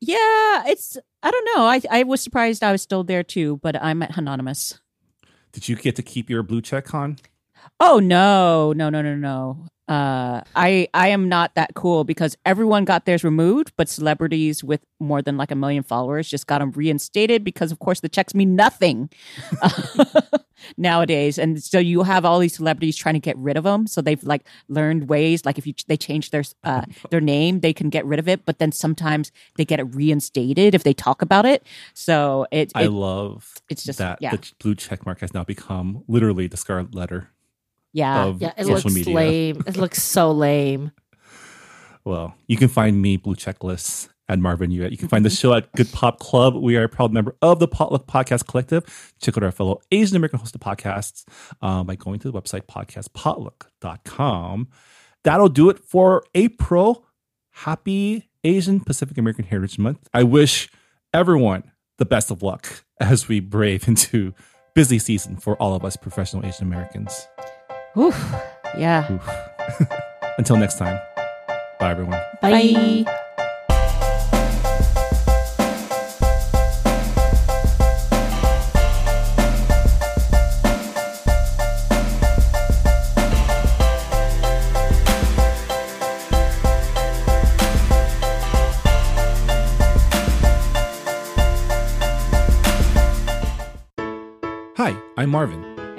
Yeah, it's I don't know. I I was surprised I was still there too, but I'm at hanhonymous. Did you get to keep your blue check, Hanh? Oh no, no, no, no, no. Uh, I I am not that cool because everyone got theirs removed, but celebrities with more than like a million followers just got them reinstated because, of course, the checks mean nothing nowadays. And so you have all these celebrities trying to get rid of them. So they've like learned ways, like if you they change their uh, their name, they can get rid of it. But then sometimes they get it reinstated if they talk about it. So it, I love it's just- that yeah. the blue check mark has now become literally the scarlet letter yeah. of Yeah, it social looks media. lame. It looks so lame. Well, you can find me, Blue Checklists, at Marvin Yueh. You can find the show at Good Pop Club. We are a proud member of the Potluck Podcast Collective. Check out our fellow Asian American hosted podcasts um, by going to the website podcastpotluck.com. That'll do it for April. Happy Asian Pacific American Heritage Month. I wish everyone the best of luck as we brave into busy season for all of us professional Asian Americans. Oof. Yeah. Oof. Until next time. Bye, everyone. Bye. Hi, I'm Marvin.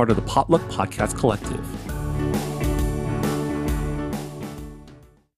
Part of the Potluck Podcast Collective.